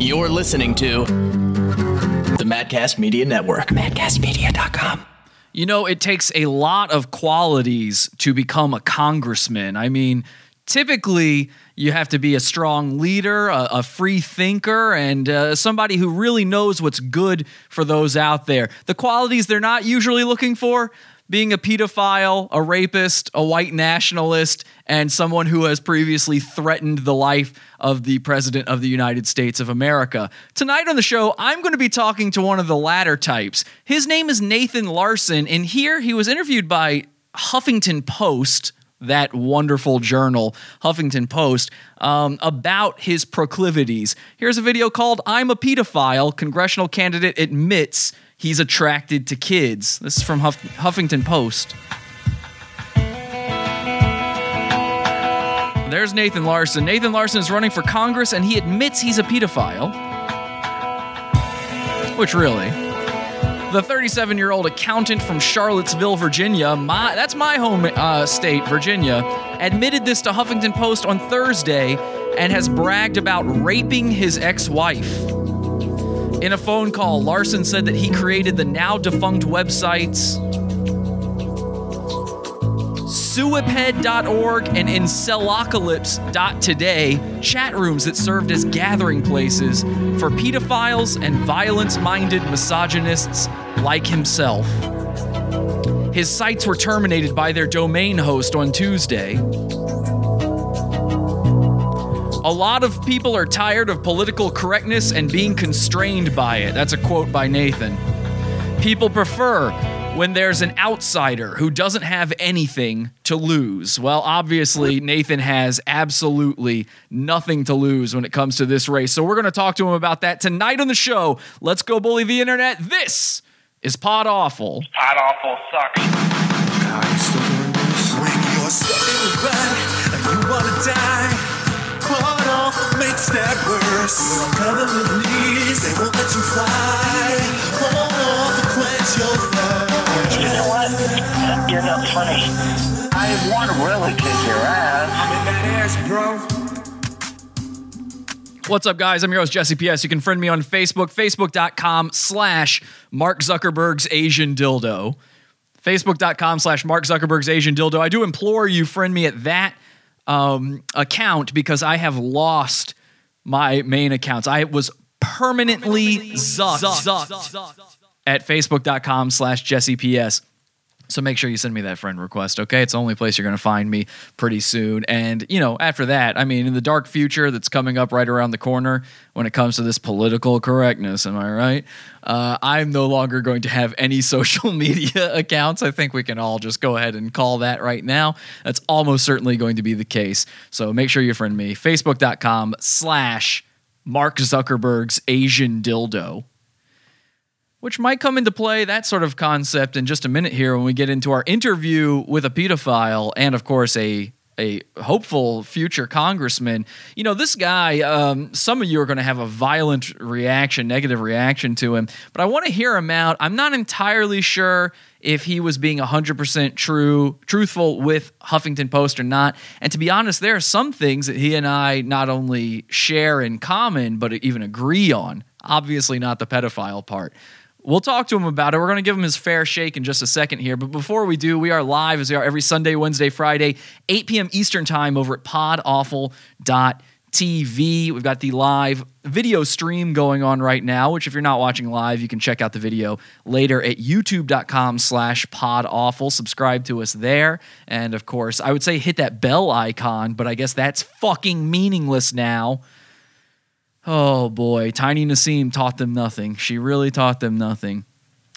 You're listening to the Madcast Media Network. MadcastMedia.com. You know, it takes a lot of qualities to become a congressman. I mean, typically you have to be a strong leader, a, a free thinker, and uh, somebody who really knows what's good for those out there. The qualities they're not usually looking for being a pedophile, a rapist, a white nationalist, and someone who has previously threatened the life of the President of the United States of America. Tonight on the show, I'm going to be talking to one of the latter types. His name is Nathan Larson, and here he was interviewed by Huffington Post that wonderful journal, Huffington Post, um, about his proclivities. Here's a video called I'm a Pedophile. Congressional candidate admits he's attracted to kids. This is from Huff- Huffington Post. There's Nathan Larson. Nathan Larson is running for Congress and he admits he's a pedophile. Which really, the 37 year old accountant from Charlottesville, Virginia, my, that's my home uh, state, Virginia, admitted this to Huffington Post on Thursday and has bragged about raping his ex wife. In a phone call, Larson said that he created the now defunct websites suiped.org and Incelocalypse.today, chat rooms that served as gathering places for pedophiles and violence minded misogynists like himself. His sites were terminated by their domain host on Tuesday. A lot of people are tired of political correctness and being constrained by it. That's a quote by Nathan. People prefer when there's an outsider who doesn't have anything to lose. Well, obviously, Nathan has absolutely nothing to lose when it comes to this race. So we're going to talk to him about that tonight on the show. Let's go bully the internet. This is Pod Awful. Pod awful sucks. When you're sitting back and you wanna die, Pod Awful makes that worse. You're covered with leaves, they won't let you fly. Hold off to quench your thirst. You know what? You're not funny. I want to really kick your ass. I'm in that ass, bro. What's up, guys? I'm your host, Jesse P.S. You can friend me on Facebook, facebook.com slash Mark Zuckerberg's Asian Dildo. Facebook.com slash Mark Zuckerberg's Asian Dildo. I do implore you, friend me at that um, account because I have lost my main accounts. I was permanently zucked at facebook.com slash Jesse P.S. So make sure you send me that friend request, okay? It's the only place you're going to find me pretty soon. And, you know, after that, I mean, in the dark future that's coming up right around the corner when it comes to this political correctness, am I right? Uh, I'm no longer going to have any social media accounts. I think we can all just go ahead and call that right now. That's almost certainly going to be the case. So make sure you friend me. Facebook.com slash Mark Zuckerberg's Asian Dildo which might come into play that sort of concept in just a minute here when we get into our interview with a pedophile and of course a a hopeful future congressman. You know, this guy, um, some of you are going to have a violent reaction, negative reaction to him, but I want to hear him out. I'm not entirely sure if he was being 100% true, truthful with Huffington Post or not. And to be honest, there are some things that he and I not only share in common, but even agree on. Obviously, not the pedophile part. We'll talk to him about it. We're going to give him his fair shake in just a second here. But before we do, we are live as we are every Sunday, Wednesday, Friday, 8 p.m. Eastern Time over at podawful.tv. We've got the live video stream going on right now, which if you're not watching live, you can check out the video later at youtube.com slash podawful. Subscribe to us there. And of course, I would say hit that bell icon, but I guess that's fucking meaningless now. Oh boy, Tiny Nassim taught them nothing. She really taught them nothing.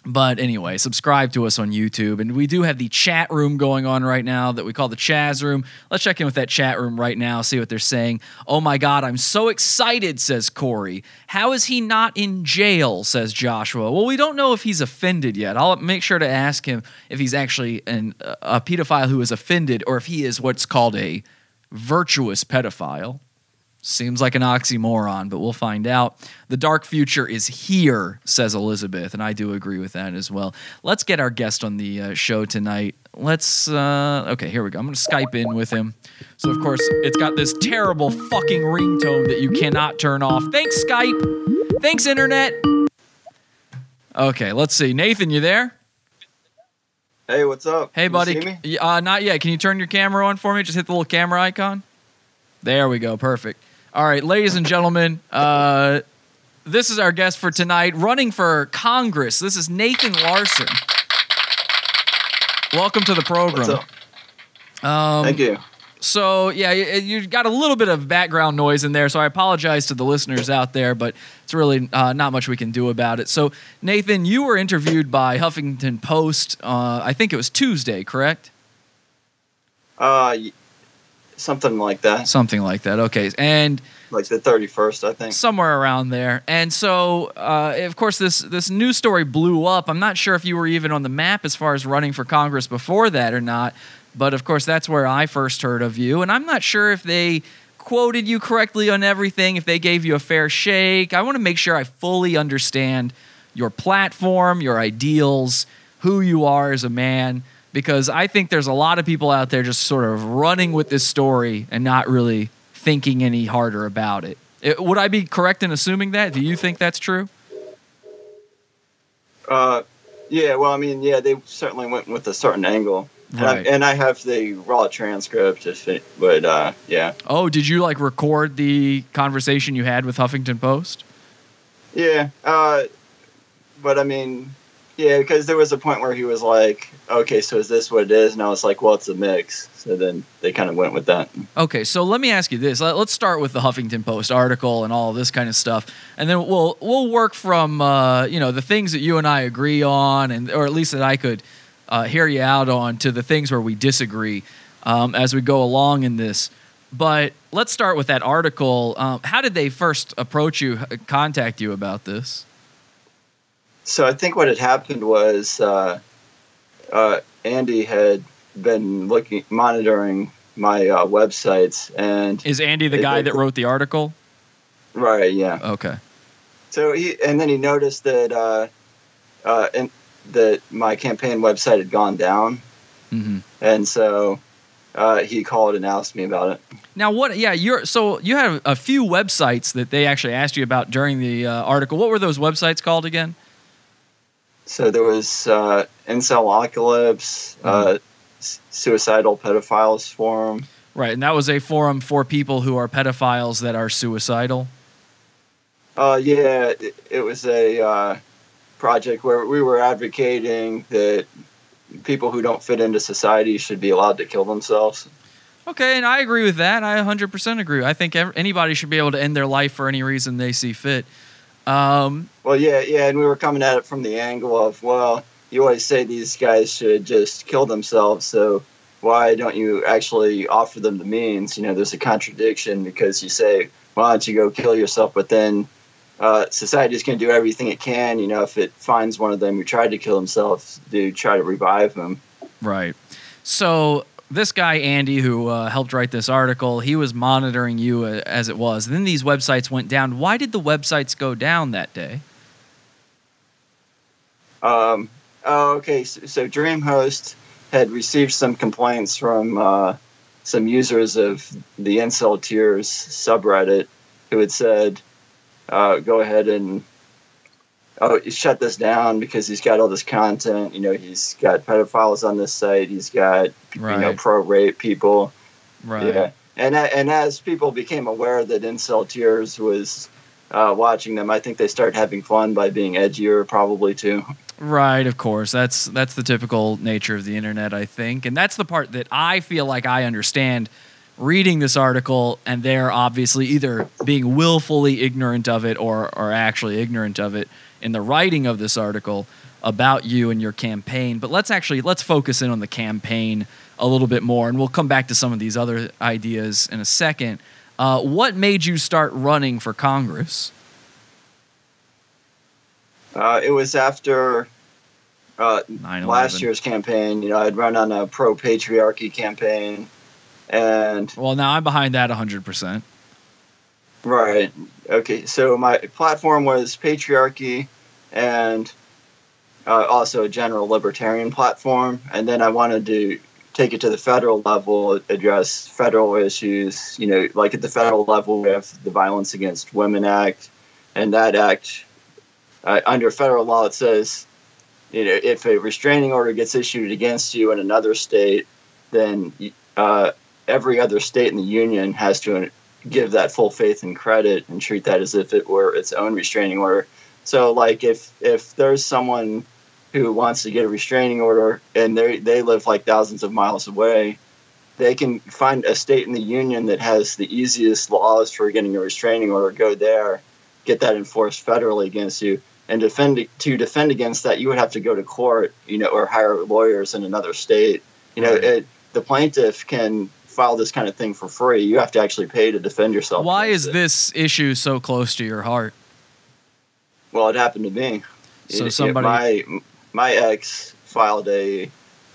But anyway, subscribe to us on YouTube. And we do have the chat room going on right now that we call the Chaz Room. Let's check in with that chat room right now, see what they're saying. Oh my God, I'm so excited, says Corey. How is he not in jail, says Joshua. Well, we don't know if he's offended yet. I'll make sure to ask him if he's actually an, a pedophile who is offended or if he is what's called a virtuous pedophile. Seems like an oxymoron, but we'll find out. The dark future is here, says Elizabeth, and I do agree with that as well. Let's get our guest on the uh, show tonight. let's uh okay here we go. I'm gonna skype in with him. So of course it's got this terrible fucking ringtone that you cannot turn off. Thanks skype. Thanks internet. Okay let's see. Nathan you there? Hey, what's up? hey You buddy. see me? Uh not yet. Can you turn your camera on for me? Just hit the little camera icon. There we go. Perfect all right ladies and gentlemen uh this is our guest for tonight running for congress this is nathan larson welcome to the program? Um, Thank you. So yeah, you, you got a little bit of background noise in there, so I apologize to the listeners out there, but it's really uh, not much we can do about it. So Nathan, you were interviewed by Huffington Post. Uh, I think it was Tuesday, correct? Uh, something like that, Something like that. Okay, and like the thirty first, I think. somewhere around there. And so, uh, of course, this this news story blew up. I'm not sure if you were even on the map as far as running for Congress before that or not. But of course, that's where I first heard of you. And I'm not sure if they quoted you correctly on everything, if they gave you a fair shake. I want to make sure I fully understand your platform, your ideals, who you are as a man, because I think there's a lot of people out there just sort of running with this story and not really thinking any harder about it. It- would I be correct in assuming that? Do you think that's true? Uh, yeah. Well, I mean, yeah, they certainly went with a certain angle, and, I, and I have the raw transcript if it. But uh, yeah, Oh, did you like record the conversation you had with Huffington Post? yeah. Uh, but I mean, yeah, because there was a point where he was like, "Okay, so is this what it is?" And I was like, "Well, it's a mix." So then they kind of went with that. Okay, so let me ask you this. Let, us start with the Huffington Post article and all this kind of stuff, and then we'll we'll work from uh, you know the things that you and I agree on, and or at least that I could uh, hear you out on, to the things where we disagree um, as we go along in this. But let's start with that article. Um, how did they first approach you, contact you about this? So I think what had happened was uh, uh, Andy had been looking, monitoring my uh, websites, and Is Andy the It- guy it- that wrote the article? right, yeah. Okay. So he, and then he noticed that, uh, uh, and that my campaign website had gone down, hmm and so uh, he called and asked me about it. Now, what? Yeah, you're so you had a few websites that they actually asked you about during the uh, article. What were those websites called again? So there was uh, Incel uh, Suicidal Pedophiles Forum. Right, and that was a forum for people who are pedophiles that are suicidal. Uh, yeah, it, it was a uh, project where we were advocating that people who don't fit into society should be allowed to kill themselves. Okay, and I agree with that. I 100% agree. I think ev- anybody should be able to end their life for any reason they see fit. Um, Well, yeah, yeah, and we were coming at it from the angle of, well, you always say these guys should just kill themselves, so why don't you actually offer them the means? You know, there's a contradiction because you say, why don't you go kill yourself, but then uh, society's going to do everything it can, you know, if it finds one of them who tried to kill himself, to try to revive them. right. So this guy Andy, who uh, helped write this article, he was monitoring you uh, as it was. Then these websites went down. Why did the websites go down that day? Um, oh, okay. So, so DreamHost had received some complaints from uh, some users of the Incel Tears subreddit who had said, uh, "Go ahead and oh, shut this down because he's got all this content. You know, he's got pedophiles on this site. He's got you know pro rape people. Right. Yeah, and and as people became aware that Incel Tears was." Uh, watching them, I think they started having fun by being edgier, probably too. Right, of course. That's that's the typical nature of the internet, I think. And that's the part that I feel like I understand reading this article and they're obviously either being willfully ignorant of it or or actually ignorant of it in the writing of this article about you and your campaign. But let's actually let's focus in on the campaign a little bit more and we'll come back to some of these other ideas in a second. Uh, what made you start running for Congress? Uh, it was after uh, last year's campaign. You know, I'd run on a pro patriarchy campaign, and Well, now I'm behind that 100%. right, okay. So my platform was patriarchy, and uh, also a general libertarian platform, and then I wanted to take it to the federal level, address federal issues. You know, like at the federal level, we have the Violence Against Women Act, and that act, uh, under federal law, it says, you know, if a restraining order gets issued against you in another state, then uh, every other state in the union has to give that full faith and credit and treat that as if it were its own restraining order. So, like, if if there's someone who wants to get a restraining order and they they live like thousands of miles away, they can find a state in the union that has the easiest laws for getting a restraining order. Go there, get that enforced federally against you, and defend to defend against that. You would have to go to court, you know, or hire lawyers in another state. You know, it, the plaintiff can file this kind of thing for free. You have to actually pay to defend yourself. Why is it. this issue so close to your heart? Well, it happened to me. So It- it- somebody- my my ex filed a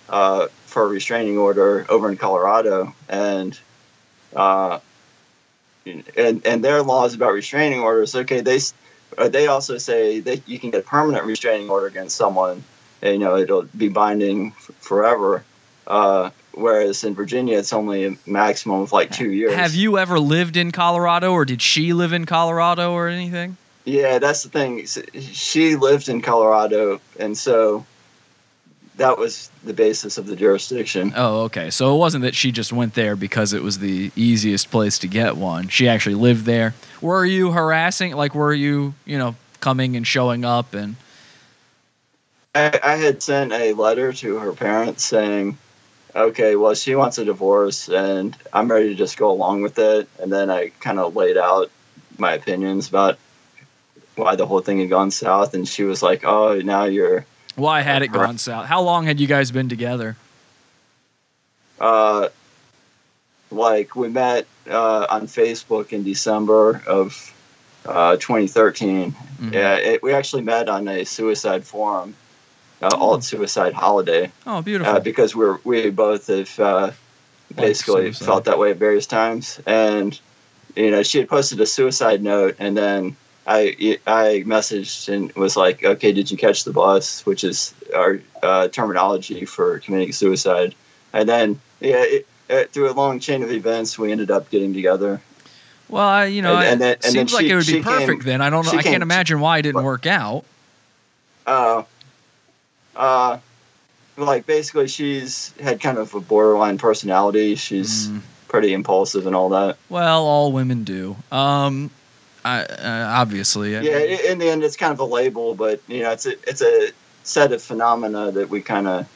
uh, for a restraining order over in Colorado, and uh, and and their laws about restraining orders. Okay, they uh, they also say that you can get a permanent restraining order against someone. And, you know, it'll be binding f- forever. Uh, whereas in Virginia, it's only a maximum of like two years. Have you ever lived in Colorado, or did she live in Colorado, or anything? Yeah, that's the thing. She lived in Colorado, and so that was the basis of the jurisdiction. Oh, okay. So it wasn't that she just went there because it was the easiest place to get one. She actually lived there. Were you harassing? Like, were you, you know, coming and showing up and? I, I had sent a letter to her parents saying, okay, well, she wants a divorce, and I'm ready to just go along with it. And then I kind of laid out my opinions about why the whole thing had gone south, and she was like, oh, now you're. Why had it gone south? How long had you guys been together? Uh, like we met uh, on Facebook in December of uh, 2013. Mhm. Yeah, it, we actually met on a suicide forum, uh, alt suicide holiday, Oh, beautiful. uh, because we're we both have uh, basically suicide. felt that way at various times. And you know, she had posted a suicide note, and then I I messaged and was like, "Okay, did you catch the bus?" Which is our uh, terminology for committing suicide. And then yeah, it, it, through a long chain of events, we ended up getting together. well, I, you know, and- and then- it seems like it would be perfect. came- then I don't know. she I can't came- imagine why it didn't work out. Uh, uh, like basically, she's had kind of a borderline personality. She's Mm. pretty impulsive and all that. Well, all women do. Um, I, uh, obviously. I Yeah, mean- in the end, it's kind of a label, but you know, it's a it's a set of phenomena that we kind of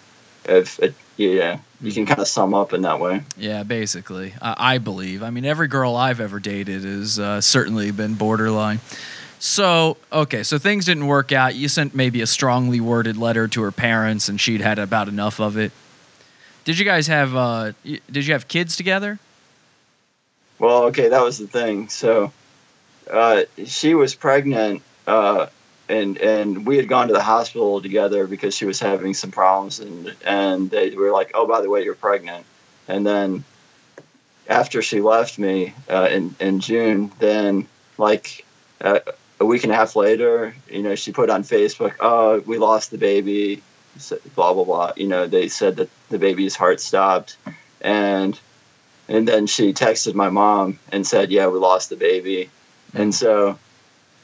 have. Yeah, you can kind of sum up in that way. Yeah, basically, I, I believe. I mean, every girl I've ever dated has uh, certainly been borderline. So, okay, so things didn't work out. You sent maybe a strongly worded letter to her parents, and she'd had about enough of it. Did you guys have? Uh, did you have kids together? Well, okay, that was the thing. So, uh, she was pregnant, uh, and and we had gone to the hospital together because she was having some problems, and and they were like, "Oh, by the way, you're pregnant." And then after she left me uh, in in June, then like uh, a week and a half later, you know, she put on Facebook, "Oh, we lost the baby." Blah blah blah. You know, they said that the baby's heart stopped, and and then she texted my mom and said, "Yeah, we lost the baby." And mm. so,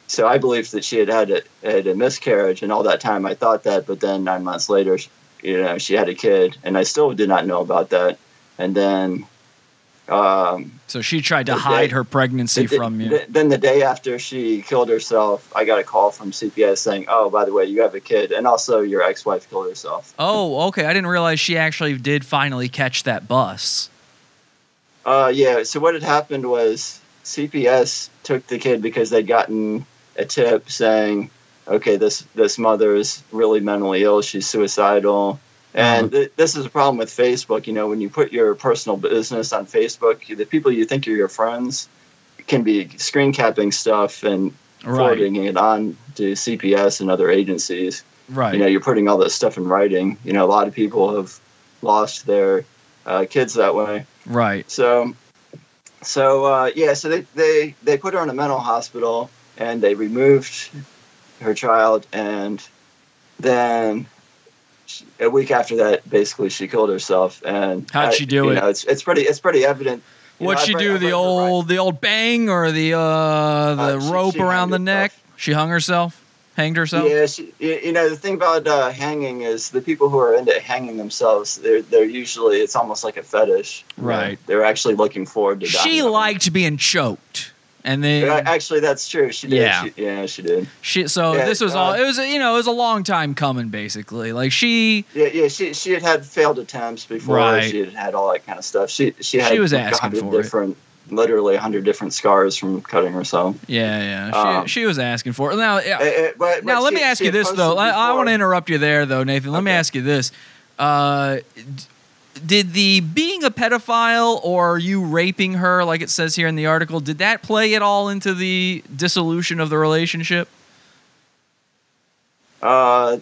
so I believed that she had had a, had a miscarriage, and all that time I thought that. But then nine months later, you know, she had a kid, and I still did not know about that. And then, um, So she tried to hide her pregnancy the- from you. the- then the day after she killed herself, I got a call from CPS saying, "Oh, by the way, you have a kid, and also your ex-wife killed herself." oh, okay. I didn't realize she actually did finally catch that bus. Uh, yeah. So what had happened was CPS took the kid because they'd gotten a tip saying, "Okay, this this mother is really mentally ill. She's suicidal." And th- this is a problem with Facebook. You know, when you put your personal business on Facebook, the people you think are your friends can be screen capping stuff and Right. forwarding it on to CPS and other agencies. Right. You know, you're putting all this stuff in writing. You know, a lot of people have lost their uh, kids that way. right. So, so uh, yeah, so they, they they put her in a mental hospital and they removed her child and then she, a week after that, basically she killed herself. And How'd I- she do you it? Know, it's it's pretty it's pretty evident. You What'd know, she I've do? The old the old bang or the uh the Uh, she- rope she around the hanged neck? herself. She hung herself, hanged herself. Yeah, she, you know the thing about uh, hanging is the people who are into hanging themselves, they're they're usually it's almost like a fetish. Right. They're actually looking forward to. She dying. liked being choked, and then Actually, that's true. She did. Yeah. She, yeah, she did. she. So Yeah, this was all. uh, It was you know it was a long time coming, basically. Like she Yeah, yeah. She she had had failed attempts before. Right. She had had all that kind of stuff. She she had She was asking for it. different, literally a hundred different scars from cutting herself. Yeah, yeah. She, Um, she was asking for it. Now, yeah. Eh, eh, but- now but let me ask you this though. I, I want to interrupt you there though, Nathan. Let me ask you this: uh, Did the being a pedophile or you raping her, like it says here in the article, did that play at all into the dissolution of the relationship? Uh,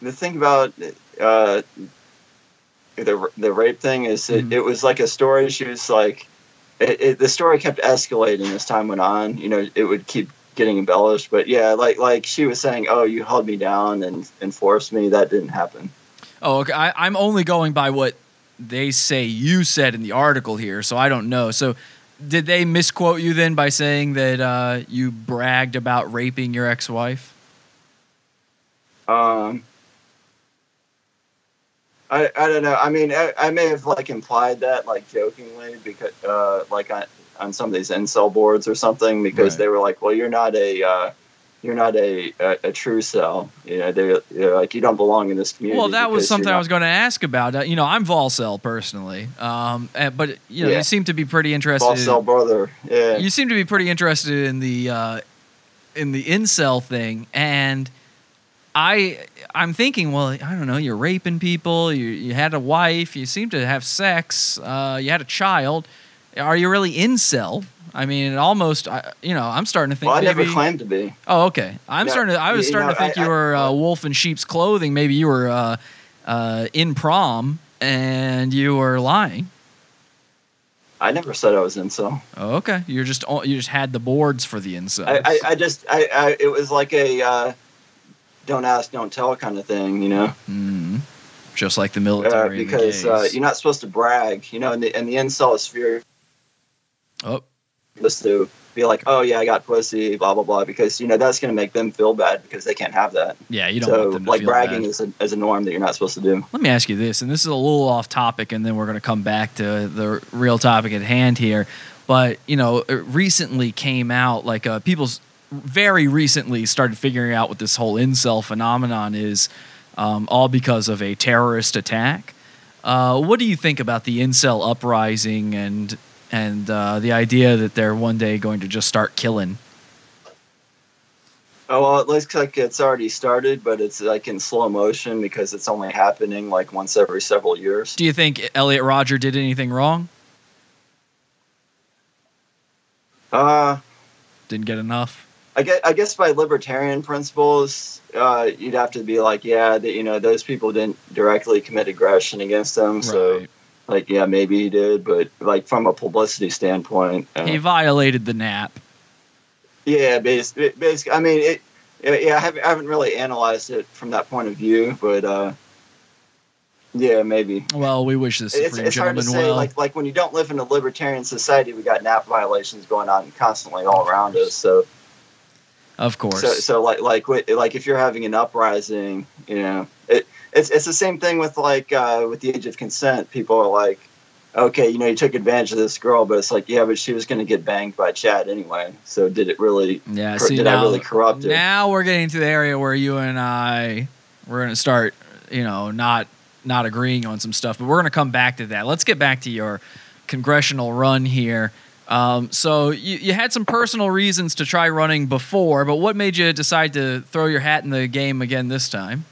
the thing about uh, the the rape thing is it, Mhm. it was like a story. She was like, it, it, the story kept escalating as time went on. You know, it would keep getting embellished. But yeah, like like she was saying, oh, you held me down and and forced me. That didn't happen. Oh, okay. I, I'm only going by what they say you said in the article here, so I don't know. So, did they misquote you then by saying that uh, you bragged about raping your ex-wife? Um, I I don't know. I mean, I, I may have like implied that like jokingly because uh like on on some of these incel boards or something because Right. they were like, well, you're not a uh, you're not a, a a true cell. You know, they're, they're like you don't belong in this community. Well, that was something you're I was going to ask about. Uh, you know, I'm Volcel personally, um, uh, but you know, Yeah. you seem to be pretty interested. False cell brother. Yeah. You seem to be pretty interested in the uh, in the incel thing, and I I'm thinking, well, I don't know, you're raping people, you you had a wife, you seem to have sex, uh, you had a child. Are you really incel? I mean, it almost, I, you know, I'm starting to think well, I maybe. never claimed to be. Oh, okay. I'm starting to. I was starting know, to think I- you were uh, wolf in sheep's clothing. Maybe you were uh, uh, in prom and you were lying. I never said I was incel. Oh, okay. You're just you just had the boards for the incels. I, I, I just I, I it was like a uh, don't ask, don't tell kind of thing. You know. Mm. Just like the uh, military. and the because uh, you're not supposed to brag, you know, in the in the incel sphere, oh, supposed to be like, oh yeah, I got pussy, blah blah blah, because you know that's going to make them feel bad because they can't have that. yeah. You don't So want them to like bragging bad. is a, is a norm that you're not supposed to do. Let me ask you this, and this is a little off topic, and then we're going to come back to the real topic at hand here. But you know, it recently came out like uh, people's very recently started figuring out what this whole incel phenomenon is, um, all because of a terrorist attack. Uh, what do you think about the incel uprising and and uh, the idea that they're one day going to just start killing? Oh well, it looks like it's already started, but it's like in slow motion because it's only happening like once every several years. Do you think Elliot Rodger did anything wrong? Uh, Didn't get enough. I guess, I guess by libertarian principles, uh, you'd have to be like, yeah, that you know those people didn't directly commit aggression against them, so Right. Like yeah, maybe he did, but like from a publicity standpoint, uh, He violated the NAP. yeah, basically, basically, I mean, it, yeah, I haven't, I haven't really analyzed it from that point of view, but uh, yeah, maybe. Well, we wish the It's, it's hard to say, well. like like when you don't live in a libertarian society, we got NAP violations going on constantly all around us. So of course. So, so like, like, like, if you're having an uprising, you know, it's it's the same thing with like uh, with the age of consent. People are like, okay, you know, you took advantage of this girl, but it's like, yeah, but she was going to get banged by Chad anyway. So did it really? yeah, cor- see, did now, I really corrupt it? now we're getting to the area where you and I we're going to start, you know, not not agreeing on some stuff, but we're going to come back to that. Let's get back to your congressional run here. Um, so you, you had some personal reasons to try running before, but what made you decide to throw your hat in the game again this time?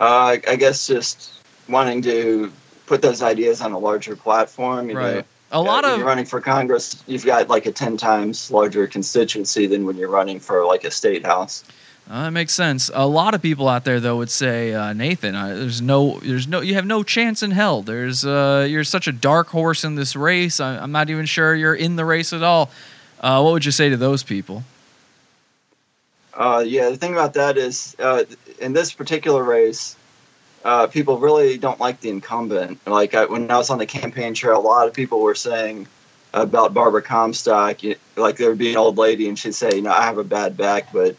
Uh, I- guess just wanting to put those ideas on a larger platform. You Right. Know, A lot when of you're running for Congress, you've got like a ten times larger constituency than when you're running for like a state house. Uh, that makes sense. A lot of people out there, though, would say, uh, Nathan, uh, there's no, there's no, you have no chance in hell. There's, uh, you're such a dark horse in this race. I, I'm not even sure you're in the race at all. Uh, what would you say to those people? Uh, yeah, the thing about that is, uh, in this particular race, uh, people really don't like the incumbent. Like I, when I was on the campaign trail, a lot of people were saying about Barbara Comstock, you, like there would be an old lady and she'd say, you know, I have a bad back, but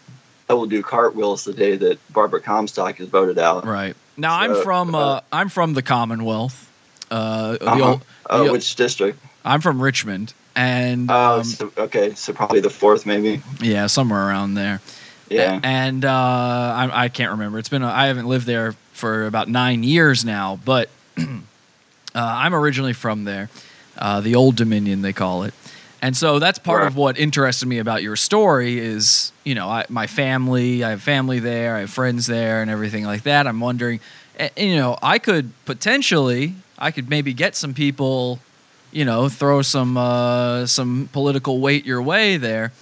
I will do cartwheels the day that Barbara Comstock is voted out. Right. Now I'm from uh, uh, I'm from the Commonwealth. Uh, the Uh-huh. old, Uh, the- which district? I'm from Richmond, and Oh, um, so, okay, so probably the fourth, maybe. yeah, somewhere around there. Yeah. And uh, I, I can't remember. It's been a, I haven't lived there for about nine years now, but uh, I'm originally from there, uh, the Old Dominion they call it, and so that's part of what interested me about your story is you know I, my family. I have family there. I have friends there, and everything like that. I'm wondering, eh, you know, I could potentially, I could maybe get some people, you know, throw some uh, some political weight your way there.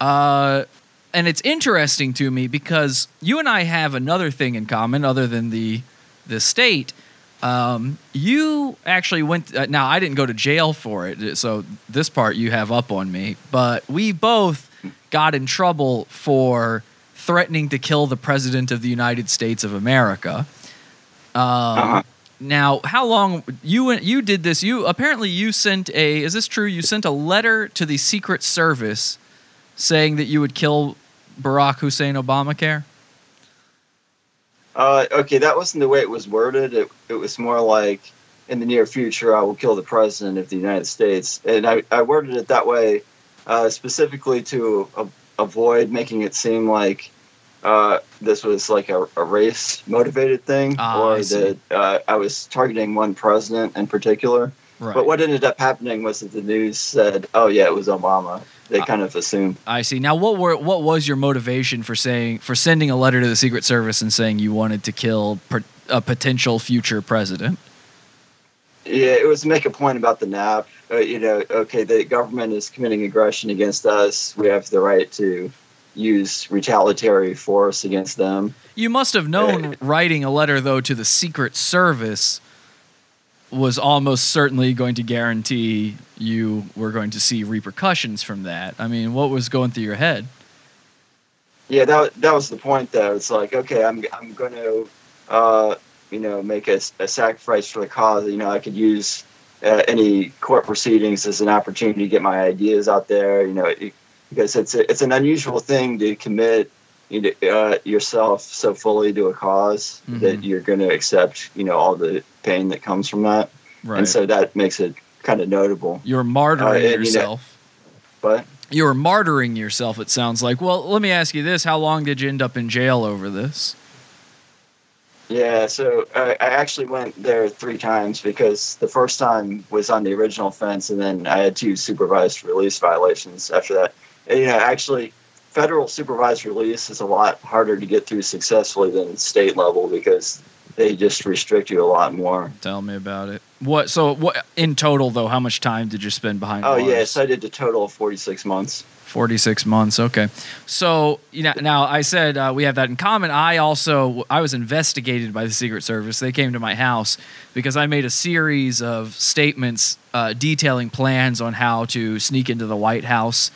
Uh, and it's interesting to me because you and I have another thing in common other than the the state. Um, you actually went. Uh, now I didn't go to jail for it, so this part you have up on me. But we both got in trouble for threatening to kill the president of the United States of America. Um, Uh-huh. Now, how long you went? You did this. You apparently you sent a. Is this true? You sent a letter to the Secret Service saying that you would kill Barack Hussein Obamacare. Uh, okay, that wasn't the way it was worded. It, it was more like, in the near future, I will kill the president of the United States. And I, I worded it that way uh, specifically to avoid making it seem like uh, this was like a, a race motivated thing Ah, or I that uh, I was targeting one president in particular. Right. But what ended up happening was that the news said, oh, yeah, it was Obama. They kind of assume. I see. Now, what were what was your motivation for saying for sending a letter to the Secret Service and saying you wanted to kill per, a potential future president? Yeah, it was to make a point about the NAP. Uh, you know, okay, the government is committing aggression against us. We have the right to use retaliatory force against them. You must have known Uh, writing a letter though to the Secret Service was almost certainly going to guarantee you were going to see repercussions from that. I mean, what was going through your head? Yeah, that that was the point. Though it's like, okay, I'm I'm going to, uh, you know, make a, a sacrifice for the cause. You know, I could use uh, any court proceedings as an opportunity to get my ideas out there. You know, it, because it's a, it's an unusual thing to commit uh, yourself so fully to a because Mhm. that you're going to accept, you know, all the pain that comes from that. Right. and so that makes it kind of notable. You're martyring Uh, and, you know- yourself. But you're martyring yourself. It sounds like. Well, let me ask you this: How long did you end up in jail over this? yeah, so I, I actually went there three times because the first time was on the original offense, and then I had two supervised release violations after that. And, you know, actually, federal supervised release is a lot harder to get through successfully than state level because they just restrict you a lot more. Tell me about it. What? So, what in total though? How much time did you spend behind? Oh yeah, yes, I did a total of forty six months. 46 months okay so you know now i said uh, we have that in common i also i was investigated by the secret service they came to my house because i made a series of statements uh, detailing plans on how to sneak into the white house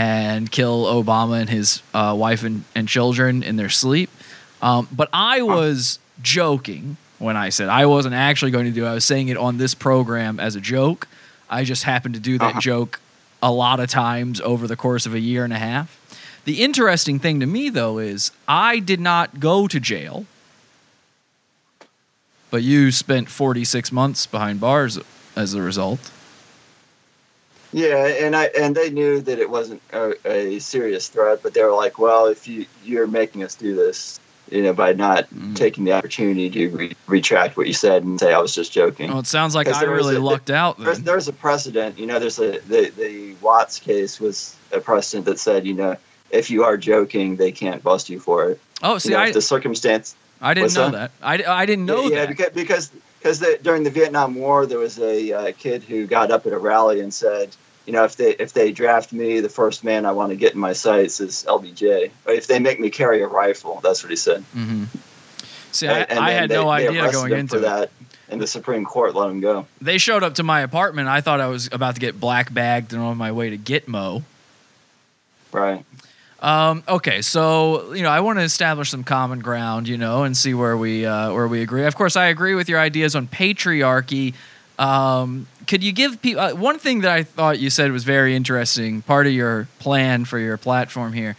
and kill obama and his uh, wife and, and children in their sleep um, but i was joking when i said i wasn't actually going to do it i was saying it on this program as a joke i just happened to do that Uh-huh. joke a lot of times over the course of a year and a half. The interesting thing to me, though, is I did not go to jail, but you spent 46 months behind bars as a result. Yeah, and I and they knew that it wasn't a, a serious threat, but they were like, "Well, if you you're making us do this, you know, by not Mm. taking the opportunity to re- retract what you said and say I was just joking." Well, it sounds like I really a- lucked out There's, then. there's a precedent, you know. There's a the the Watts case was a precedent that said, you know, if you are joking, they can't bust you for it. Oh, You see, know, I, the circumstance I didn't know that? that. I, I didn't know yeah, that. because because because during the Vietnam War, there was a uh, kid who got up at a rally and said, you know, if they if they draft me, the first man I want to get in my sights is LBJ. Or if they make me carry a rifle, that's what he said. hmm See, I, and I had they- no they idea going into it. that, and the Supreme Court let him go. They showed up to my apartment. I thought I was about to get black bagged and on my way to Gitmo. Right. Um, okay, so you know, I want to establish some common ground, you know, and see where we uh, where we agree. Of course, I agree with your ideas on patriarchy. Um, could you give people uh, one thing that I thought you said was very interesting? Part of your plan for your platform here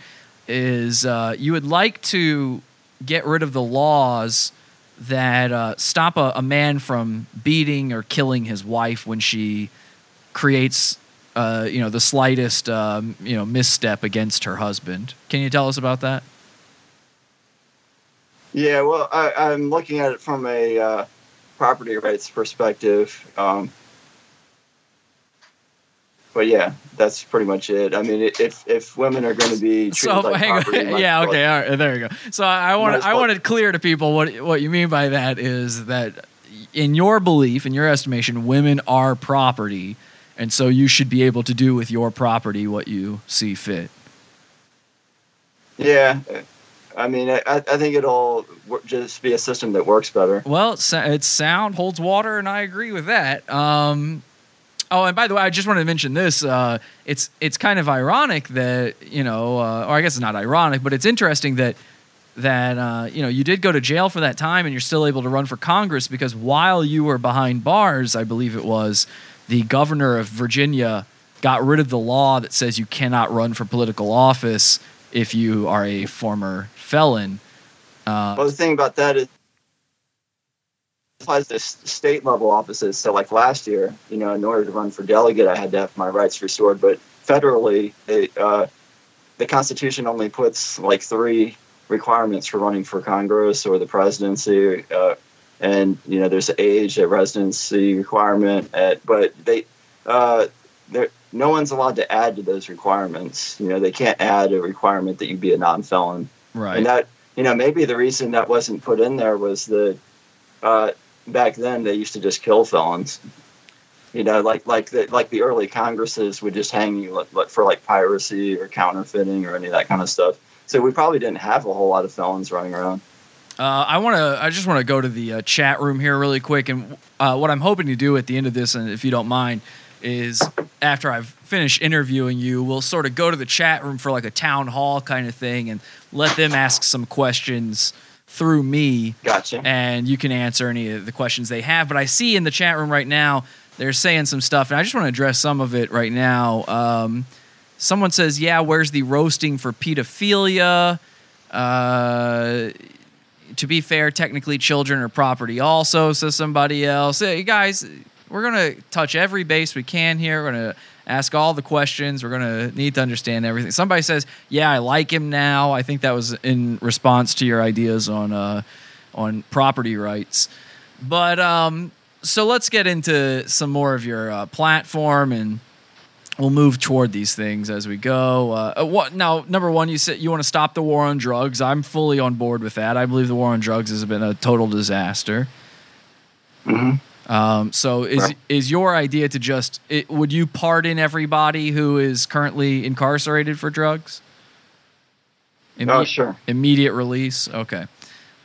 is uh, you would like to get rid of the laws that uh, stop a, a man from beating or killing his wife when she creates uh, you know the slightest um, you know misstep against her husband. Can you tell us about that? Yeah, well, I, I'm looking at it from a uh, property rights perspective. Um, but yeah, that's pretty much it. I mean, if if women are going to be treated So like hang property, yeah, okay, all right, there you go. So I, want I well- want it clear to people what what you mean by that is that in your belief, in your estimation, women are property, and so you should be able to do with your property what you see fit. Yeah, I mean, I, I think it'll just be a system that works better. Well, it's, sound holds water, and I agree with that. Um, oh, and by the way, I just wanted to mention this. Uh, it's it's kind of ironic that you know, uh, or I guess it's not ironic, but it's interesting that that uh, you know you did go to jail for that time, and you're still able to run for Congress because while you were behind bars, I believe it was the governor of Virginia got rid of the law that says you cannot run for political office if you are a former felon. Uh, Well, the thing about that is, applies to state level offices. So, like last year, you know, in order to run for delegate, I had to have my rights restored. But federally, uh, the Constitution only puts like three requirements for running for Congress or the presidency. Uh, and you know, there's an age, a residency requirement. At, but they, uh, there, no one's allowed to add to those requirements. You know, they can't add a requirement that you be a non-felon. right. And that, you know, maybe the reason that wasn't put in there was that uh, back then they used to just kill felons. You know, like like the like the early Congresses would just hang you like, for like piracy or counterfeiting or any of that kind of stuff. So we probably didn't have a whole lot of felons running around. Uh, I want to. I just want to go to the uh, chat room here really quick, and uh, what I'm hoping to do at the end of this, and if you don't mind, is after I've finished interviewing you, we'll sort of go to the chat room for like a town hall kind of thing, and let them ask some questions through me, Gotcha. and you can answer any of the questions they have. But I see in the chat room right now they're saying some stuff, and I just want to address some of it right now. Um, someone says, "Yeah, where's the roasting for pedophilia?" To be fair, technically children are property also, says somebody else. Hey, guys, we're going to touch every base we can here. We're going to ask all the questions. We're going to need to understand everything. Somebody says, yeah, I like him now. I think that was in response to your ideas on, uh, on property rights. But um, so let's get into some more of your uh, platform and we'll move toward these things as we go. Uh, uh, what now? Number one, you said you want to stop the war on drugs. I'm fully on board with that. I believe the war on drugs has been a total disaster. hmm Um, so is Right. is your idea to just it, would you pardon everybody who is currently incarcerated for drugs? Oh, sure. Immediate release. Okay.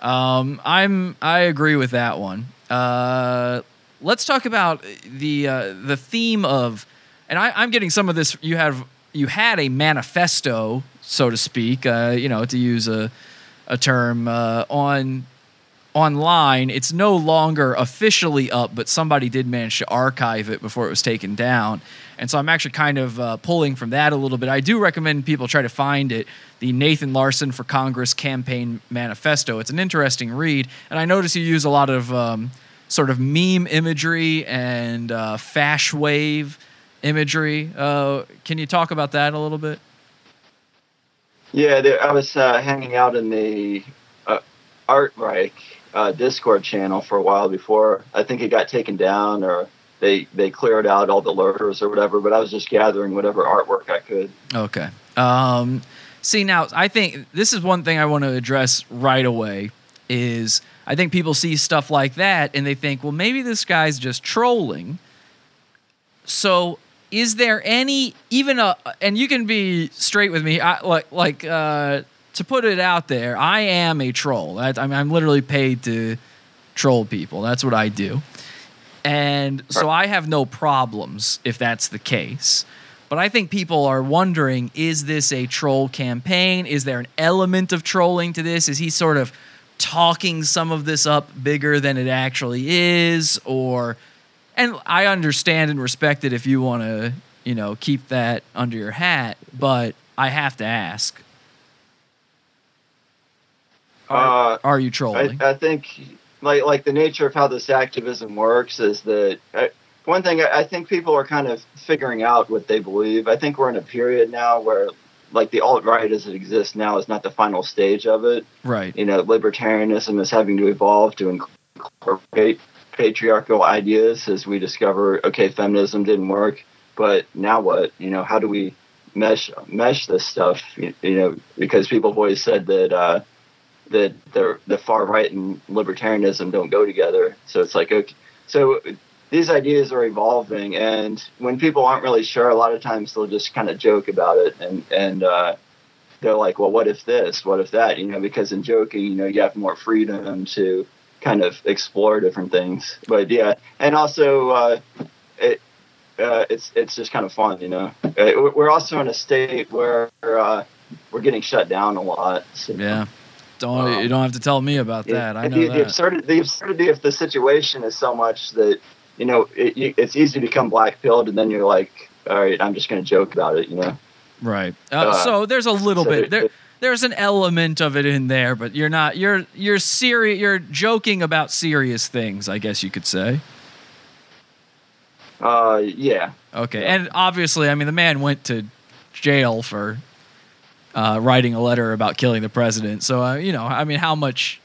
Um, I'm I agree with that one. Uh, let's talk about the uh, the theme of, and I, I'm getting some of this. You have you had a manifesto, so to speak. Uh, you know, to use a a term uh, on online. It's no longer officially up, but somebody did manage to archive it before it was taken down. And so I'm actually kind of uh, pulling from that a little bit. I do recommend people try to find it the Nathan Larson for Congress Campaign Manifesto. It's an interesting read. And I notice you use a lot of um, sort of meme imagery and uh, fash wave imagery. Uh, can you talk about that a little bit? Yeah, there, I was uh, hanging out in the uh, Artreich uh, Discord channel for a while before. I think it got taken down or they they cleared out all the lurkers or whatever. But I was just gathering whatever artwork I could. Okay. Um, see now, I think this is one thing I want to address right away. Is I think people see stuff like that and they think, well, maybe this guy's just trolling. So, is there any even a? And you can be straight with me. I, like like uh, to put it out there, I am a troll. I, I'm, I'm literally paid to troll people. That's what I do. And so I have no problems if that's the case. But I think people are wondering is this a troll campaign? Is there an element of trolling to this? Is he sort of talking some of this up bigger than it actually is? Or, and I understand and respect it if you want to, you know, keep that under your hat, but I have to ask are, Uh, are you trolling? I, I think like like the nature of how this activism works is that I, one thing I, I think people are kind of figuring out what they believe. I think we're in a period now where like the alt right as it exists now is not the final stage of it. right. You know, libertarianism is having to evolve to incorporate patriarchal ideas as we discover okay feminism didn't work but now what? You know how do we mesh mesh this stuff? You, you know because people have always said that uh that the the far right and libertarianism don't go together. So it's like okay so these ideas are evolving and when people aren't really sure a lot of times they'll just kind of joke about it and and uh they're like well what if this? What if that? You know because in joking you know you have more freedom to kind of explore different things but yeah and also uh it uh, it's it's just kind of fun, you know. Uh, we're also in a state where uh, we're getting shut down a lot. So, Yeah. Don't Um, you don't have to tell me about that. I know the, the absurdity, the absurdity of the situation is so much that you know it, you- it's easy to become black pilled, and then you're like, all right, I'm just going to joke about it, you know. Right. Uh, Uh, so there's a little so bit it- there. There's an element of it in there, but you're not. You're you're serious. You're joking about serious things, I guess you could say. Uh, yeah, Okay. Yeah. And obviously, I mean, the man went to jail for uh, writing a letter about killing the president. So uh, you know, I mean, how much?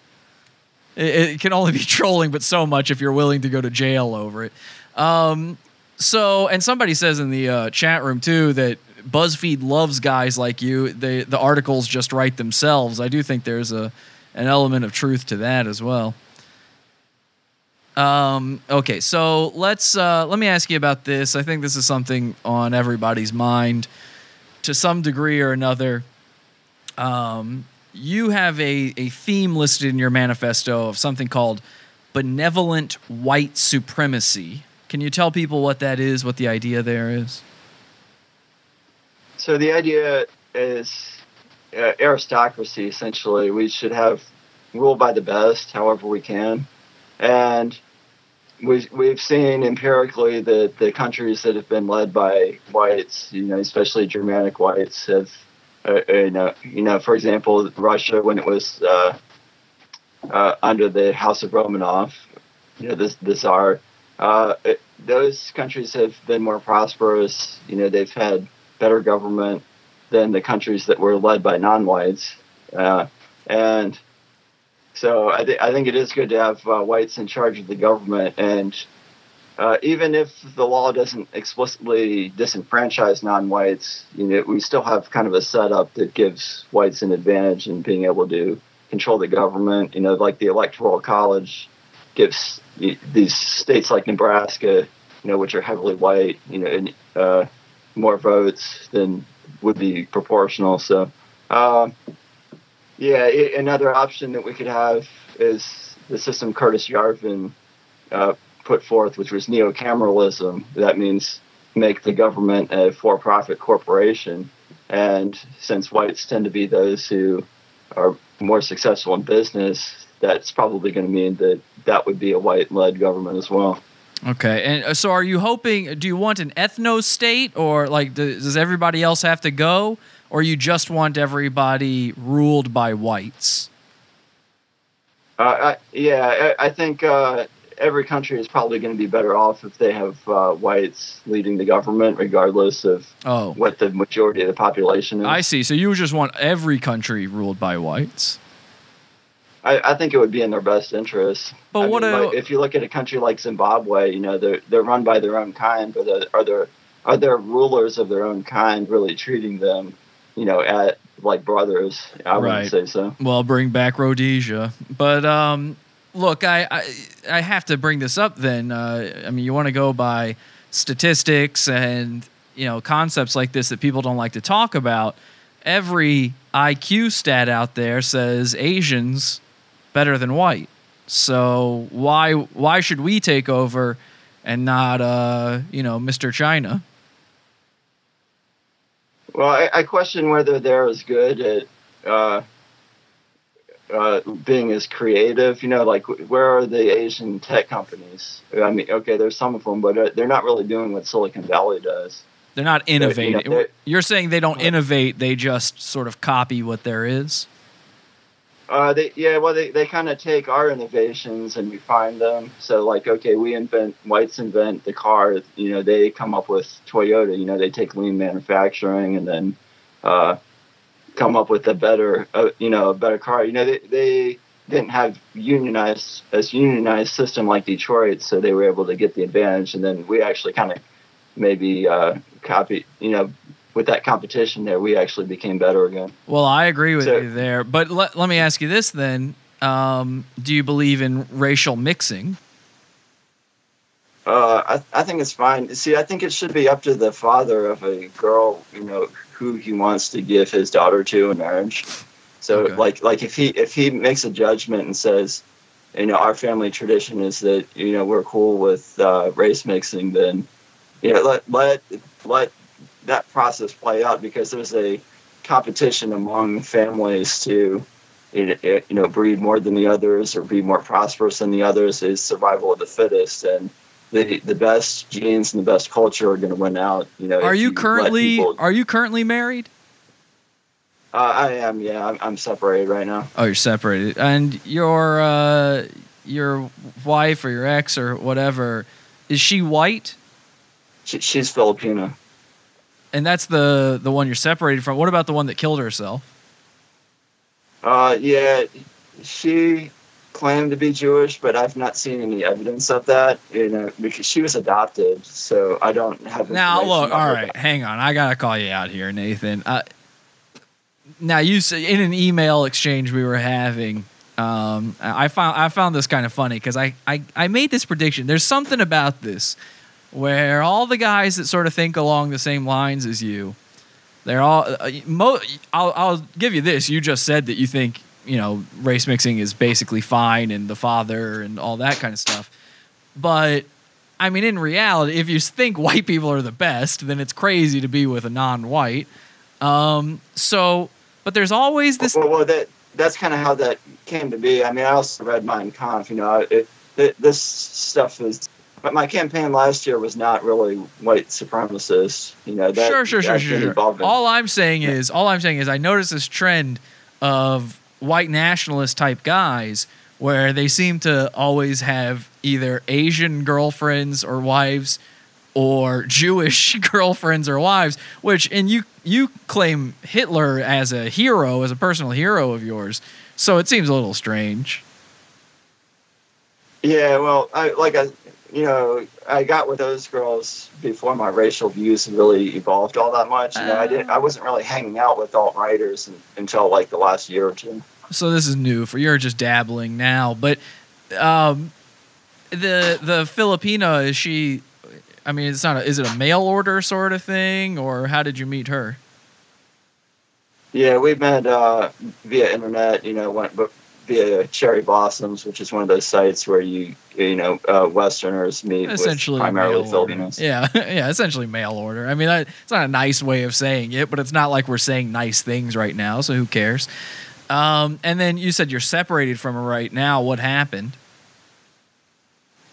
It, it can only be trolling, but so much if you're willing to go to jail over it. Um, so, and somebody says in the uh, chat room too that BuzzFeed loves guys like you. They the articles just write themselves. I do think there's a an element of truth to that as well. Um, okay, so let's uh, let me ask you about this. I think this is something on everybody's mind to some degree or another. Um, you have a, a theme listed in your manifesto of something called benevolent white supremacy. Can you tell people what that is, what the idea there is? So the idea is uh, aristocracy. Essentially, we should have rule by the best, however we can, and we we've seen empirically that the countries that have been led by whites, you know, especially Germanic whites, have, uh, uh, you know, you know, for example, Russia when it was uh, uh, under the House of Romanov, you know, this the Tsar. Uh, it, those countries have been more prosperous. You know, they've had better government than the countries that were led by non-whites, uh, and so I, th- I think it is good to have uh, whites in charge of the government, and uh, even if the law doesn't explicitly disenfranchise non-whites, you know, we still have kind of a setup that gives whites an advantage in being able to control the government. You know, like the electoral college gives these states like Nebraska, you know, which are heavily white, you know, and, uh, more votes than would be proportional. So, um, yeah, i another option that we could have is the system Curtis Yarvin uh, put forth, which was neocameralism. That means make the government a for-profit corporation. And since whites tend to be those who are more successful in business, that's probably going to mean that that would be a white-led government as well. Okay, and uh, so are you hoping? Do you want an ethno state, or like does, does everybody else have to go, or you just want everybody ruled by whites? Uh, I, yeah, I, I think uh, every country is probably going to be better off if they have uh, whites leading the government, regardless of Oh, what the majority of the population is. I see. So you just want every country ruled by whites. I, I think it would be in their best interest. But I what mean, a- like, if you look at a country like Zimbabwe, you know they're they're run by their own kind, but are- are there are their rulers of their own kind really treating them, you know, at like brothers? I Right. wouldn't say so. Well, bring back Rhodesia. But um, look, I, I I have to bring this up. Then uh, I mean, you want to go by statistics and you know concepts like this that people don't like to talk about. Every IQ stat out there says Asians better than white. So why why should we take over and not uh you know Mr. China? Well, I, I question whether they're as good at uh, uh, being as creative. You know, like where are the Asian tech companies? I mean, okay, there's some of them, but uh, they're not really doing what Silicon Valley does. They're not you innovating. they're- You're saying they don't innovate; they just sort of copy what there is. Uh, they yeah, well, they, they kind of take our innovations and refine them. So like, okay, we invent whites invent the car. You know, they come up with Toyota. You know, they take lean manufacturing and then uh, come up with a better, uh, you know, a better car. You know, they they didn't have unionized as unionized system like Detroit, so they were able to get the advantage. And then we actually kind of maybe uh, copy. You know, with that competition there, we actually became better again. Well, I agree with So- you there, but let, let me ask you this then: um, Do you believe in racial mixing? Uh, I, I think it's fine. See, I think it should be up to the father of a girl, you know, who he wants to give his daughter to in marriage. So, Okay. like, like if he if he makes a judgment and says, you know, our family tradition is that you know we're cool with uh, race mixing, then you know let let let that process play out because there's a competition among families to you know, breed more than the others or be more prosperous than the others is survival of the fittest. And the the best genes and the best culture are going to win out you know Are if you currently people- Are you currently married? uh, i am yeah. I'm, I'm separated right now. Oh, you're separated, and your uh, your wife or your ex or whatever is she white? she, she's filipino And that's the the one you're separated from. What about the one that killed herself? uh yeah she claimed to be jewish but i've not seen any evidence of that you know because she was adopted so i don't have Now, look, all right, right, hang on. I gotta call you out here, Nathan. Uh, now, you say in an email exchange we were having, um, I found I found this kind of funny because I, I I made this prediction. There's something about this where all the guys that sort of think along the same lines as you, they're all. Uh, mo- I'll I'll give you this. You just said that you think you know race mixing is basically fine and the father and all that kind of stuff, but I mean, in reality, if you think white people are the best, then it's crazy to be with a non-white. Um, so, but there's always this. Well, well, that that's kind of how that came to be. I mean, I also read Mein Kampf. You know, it, it, this stuff is. But my campaign last year was not really white supremacist. You know, that sure, sure, sure, sure, sure. All I'm saying is, all I'm saying is, I noticed this trend of white nationalist type guys where they seem to always have either Asian girlfriends or wives or Jewish girlfriends or wives, which and you you claim Hitler as a hero, as a personal hero of yours. So it seems a little strange. Yeah, well, I like I, you know, I got with those girls before my racial views really evolved all that much. You know, I didn't. I wasn't really hanging out with alt writers until like the last year or two. So this is new for you're just dabbling now, but um, the the Filipina is she? I mean, it's not. A, is it a mail order sort of thing, or how did you meet her? Yeah, we met uh, via internet. You know, went via Cherry Blossoms, which is one of those sites where you you know uh, Westerners meet Essentially, with primarily. Filipinos. Yeah, yeah, essentially mail order. I mean, that, it's not a nice way of saying it, but it's not like we're saying nice things right now. So who cares? Um, and then you said you're separated from her right now. What happened?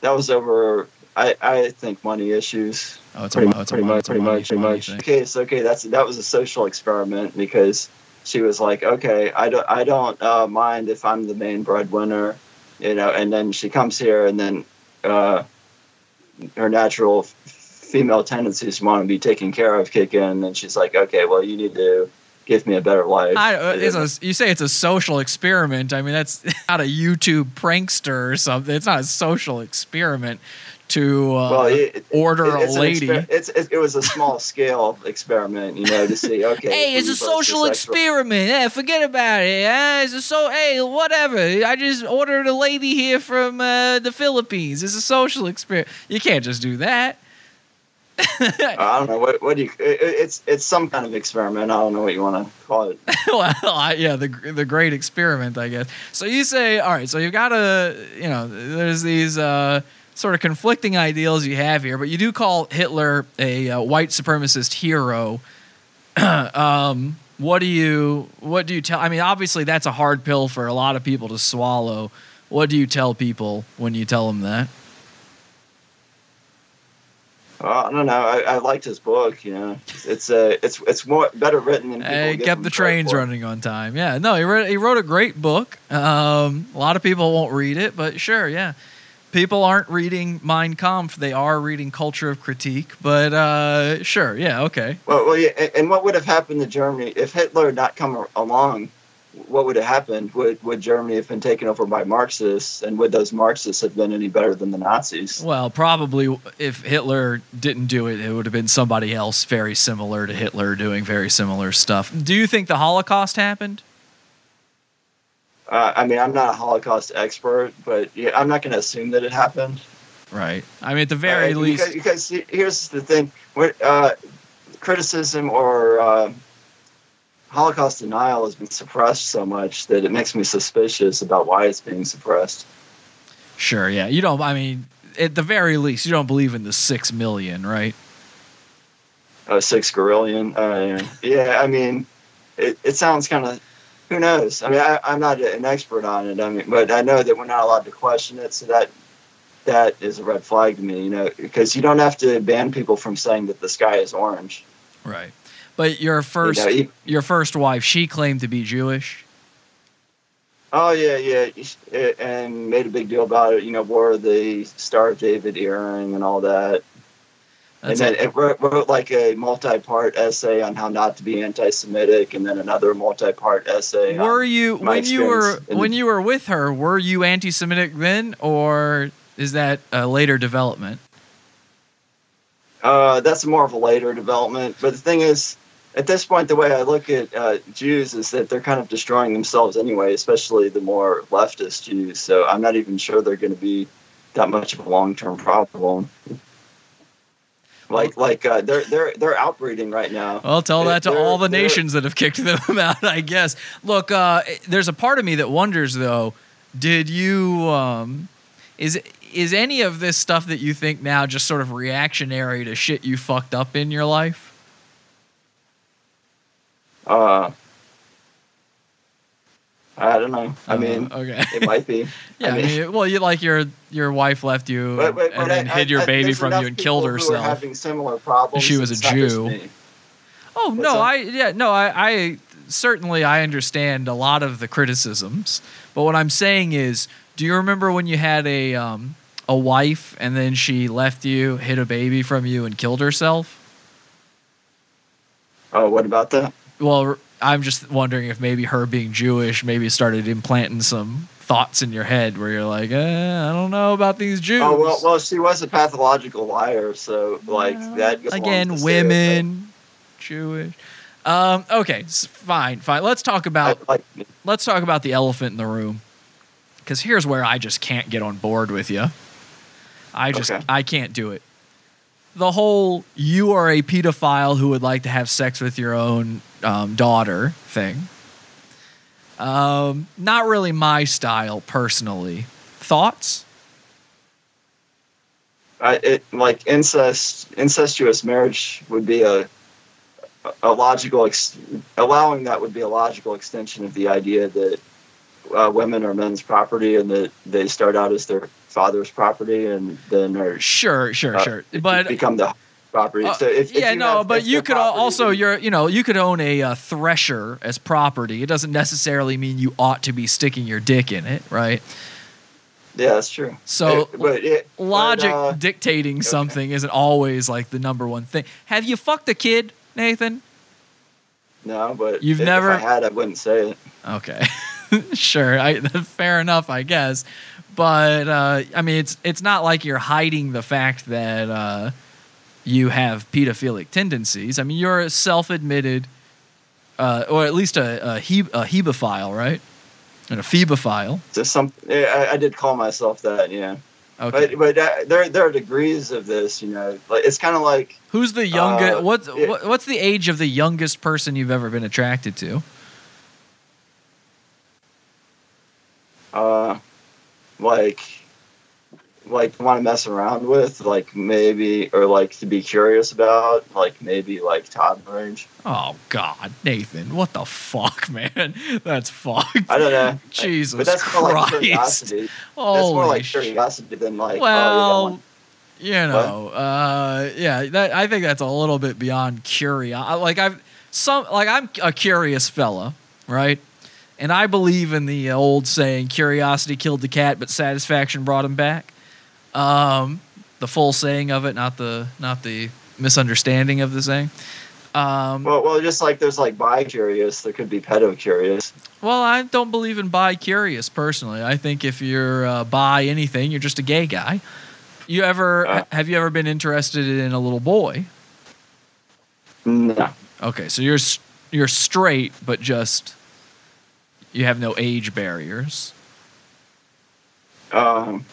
That was over. I, I think money issues. Oh, it's a pretty, mo- it's a pretty much, a pretty money- much, pretty money much. Okay, so okay, that's that was a social experiment because she was like, okay, I don't, I don't uh, mind if I'm the main breadwinner, you know, and then she comes here and then uh, her natural f- female tendencies want to be taken care of kick in, and she's like, okay, well, you need to give me a better life. Uh, you say it's a social experiment. I mean, that's not a YouTube prankster or something. It's not a social experiment to uh, well, it, order it- a lady. exper- it's it, it was a small scale experiment, you know, to see. Okay, Hey, it's a social experiment. Yeah, forget about it. Yeah, it's a so. Hey, whatever. I just ordered a lady here from uh, the Philippines. It's a social experiment. You can't just do that. I don't know what what do you. It, it- it's it's some kind of experiment. I don't know what you want to call it. well, I, yeah, the the great experiment, I guess. So you say, all right, so you've got a, you know, there's these uh, sort of conflicting ideals you have here, but you do call Hitler a uh, white supremacist hero. um, what do you what do you tell? I mean, obviously that's a hard pill for a lot of people to swallow. What do you tell people when you tell them that? Well, I don't know. I, I liked his book. You know, it's uh, it's it's more better written than people Hey, give kept the trains running on time. Yeah, no, he wrote he wrote a great book. Um, a lot of people won't read it, but sure, yeah. People aren't reading Mein Kampf; they are reading Culture of Critique. But uh, sure, yeah, okay. Well, well, yeah. and- And what would have happened to Germany if Hitler had not come along? What would have happened? Would would Germany have been taken over by Marxists? And would those Marxists have been any better than the Nazis? Well, probably if Hitler didn't do it, it would have been somebody else very similar to Hitler doing very similar stuff. Do you think the Holocaust happened? Uh, I mean, I'm not a Holocaust expert, but yeah, I'm not going to assume that it happened. Right. I mean, at the very Uh, least, because, because here's the thing: uh, criticism or uh, Holocaust denial has been suppressed so much that it makes me suspicious about why it's being suppressed. sure, yeah. You don't. I mean, at the very least, you don't believe in the six million, right? uh, six gorillion. Uh, yeah, I mean, it, it sounds kind of. Who knows? I mean, I, I'm not an expert on it. I mean, but I know that we're not allowed to question it, so that that is a red flag to me. You know, because you don't have to ban people from saying that the sky is orange. Right. But your first, know, you- your first wife, she claimed to be Jewish. Oh yeah, yeah, eh, and made a big deal about it. You know, wore the Star of David earring and all that. That's and then it. wrote, wrote like a multi-part essay on how not to be anti-Semitic, and then another multi-part essay. Were you when you were in- when you were with her? Were you anti-Semitic then, or is that a later development? Uh, that's more of a later development. But the thing is, at this point, the way I look at uh, Jews is that they're kind of destroying themselves anyway, especially the more leftist Jews. So I'm not even sure they're going to be that much of a long-term problem. Like, like uh, they're they're they're outbreeding right now. Well, tell that to They're- all the nations that have kicked them out, I guess. Look, uh, there's a part of me that wonders, though. Did you um, is is any of this stuff that you think now just sort of reactionary to shit you fucked up in your life? Uh, I don't know. I mean, Uh, okay. it might be. Yeah, I mean, well, you like your your wife left you But, but, and but then I- hid your I- baby from you and killed people who are herself. having similar problems. She was a It's not just Jew. Oh What's no, that? I yeah no, I, I certainly I understand a lot of the criticisms, but what I'm saying is, do you remember when you had a um, a wife and then she left you, hid a baby from you, and killed herself? Oh, what about that? Well, I'm just wondering if maybe her being Jewish maybe started implanting some thoughts in your head where you're like, eh, I don't know about these Jews. Oh well, well, she was a pathological liar, so like that. goes Again, women, Jewish. Um, okay, fine, fine. Let's talk about like let's talk about the elephant in the room. Because here's where I just can't get on board with you. I just Okay. I can't do it. The whole you are a pedophile who would like to have sex with your own um, daughter thing. Um, not really my style personally. Thoughts? I, it like incest, incestuous marriage would be a a logical ex- allowing that would be a logical extension of the idea that uh, women are men's property and that they start out as their father's property and then are Sure, sure, uh, sure. But become the property. Uh, so if, if yeah, no, have- but you could property, also you're you know you could own a uh, thresher as property. It doesn't necessarily mean you ought to be sticking your dick in it, right? yeah, that's true. So, It- but it, but, Logic uh, dictating something isn't always like the number one thing. Have you fucked a kid, Nathan? no, but You've if, never- If I had, I wouldn't say it. Okay, sure. I, fair enough, I guess. But uh, I mean, it's it's not like you're hiding the fact that uh, you have pedophilic tendencies. I mean, you're a self-admitted, uh, or at least a a, heb- a hebephile, right? And a phebophile. Some. I, I did call myself that. Yeah. Okay. But but uh, there there are degrees of this, you know. Like it's kind of like Who's the youngest? uh, what, it- what what's the age of the youngest person you've ever been attracted to? Uh like like want to mess around with, like maybe, or like to be curious about, like maybe like toddler age. Oh God, Nathan, what the fuck, man? That's fucked. I don't know. Jesus but that's more like Christ. curiosity. That's more like curiosity than like. Well, oh, you know, uh, yeah, that I think that's a little bit beyond curious. Like I've some, like I'm a curious fella, right? And I believe in the old saying, "Curiosity killed the cat, but satisfaction brought him back." Um, the full saying of it, not the not the misunderstanding of the saying. Um, Well, well, just like there's like bi curious, there could be pedo curious. Well, I don't believe in bi curious personally. I think if you're uh, bi anything, you're just a gay guy. You ever Uh. have you ever been interested in a little boy? No. Okay, so you're you're straight, but just you have no age barriers. Um,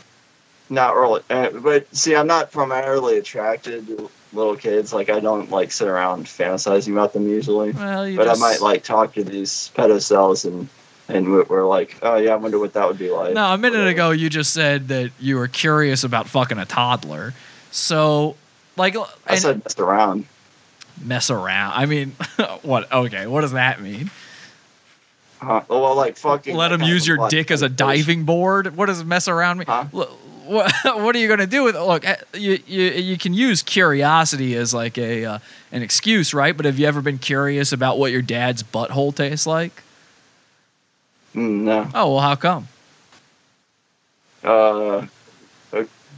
not really. Uh, but see, I'm not primarily attracted to little kids. Like, I don't like sit around fantasizing about them usually. Well, you But just, I might like talk to these pedocels and and we're like, oh yeah, I wonder what that would be like. No, a minute ago you just said that you were curious about fucking a toddler. So, like, I said mess around. mess around. I mean, what? Okay, what does that mean? Huh? Well, like fucking. Let that him use your dick as a temptation. diving board. What does mess around me? Huh? Look, What, what are you going to do with look? eh, You, you you can use curiosity as like a uh, an excuse, right? But have you ever been curious about what your dad's butthole tastes like? Mm, no. Oh well, how come? Uh,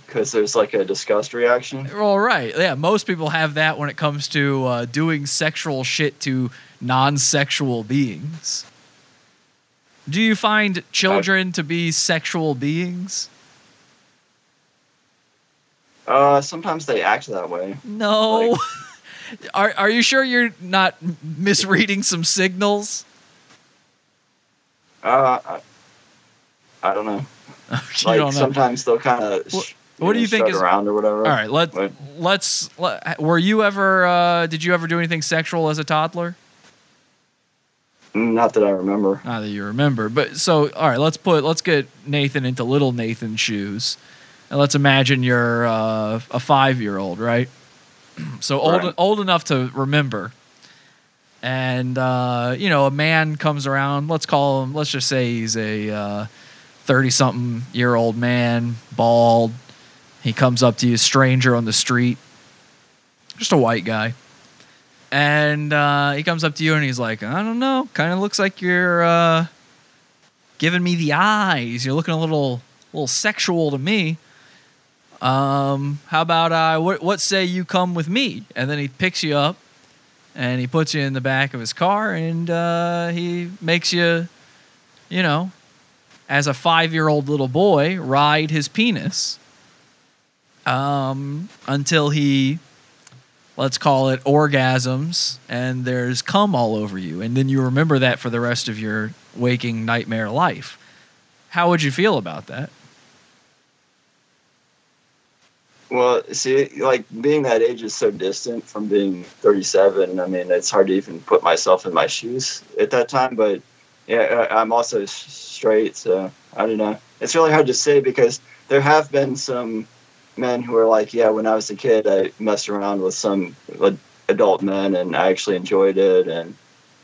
because there's like a disgust reaction. Well, right, yeah. Most people have that when it comes to uh, doing sexual shit to non-sexual beings. Do you find children to be sexual beings? Uh, sometimes they act that way. No. Like- are Are you sure you're not misreading some signals? Uh, I, I don't know. Like don't know. sometimes they'll kind of. What- what do you think is- around or whatever? All right, let let's. Let, were you ever? Uh, did you ever do anything sexual as a toddler? Not that I remember. Not that you remember, but so all right. Let's put let's get Nathan into little Nathan's shoes, and let's imagine you're uh, a five year old, right? So old Right. old enough to remember, and uh, you know a man comes around. Let's call him. Let's just say he's a thirty something year old man, bald. He comes up to you, stranger on the street, just a white guy and uh, he comes up to you and he's like, I don't know, kind of looks like you're uh, giving me the eyes. You're looking a little, little sexual to me. Um, how about uh, what, what say you come with me? And then he picks you up and he puts you in the back of his car and uh, he makes you, you know, as a five year old little boy, ride his penis um, until he let's call it orgasms and there's cum all over you and then you remember that for the rest of your waking nightmare life how would you feel about that Well, see, like being that age is so distant from being 37. I mean, it's hard to even put myself in my shoes at that time. But yeah, I'm also straight, so I don't know. It's really hard to say because there have been some men who are like, yeah, when I was a kid, I messed around with some adult men and I actually enjoyed it, and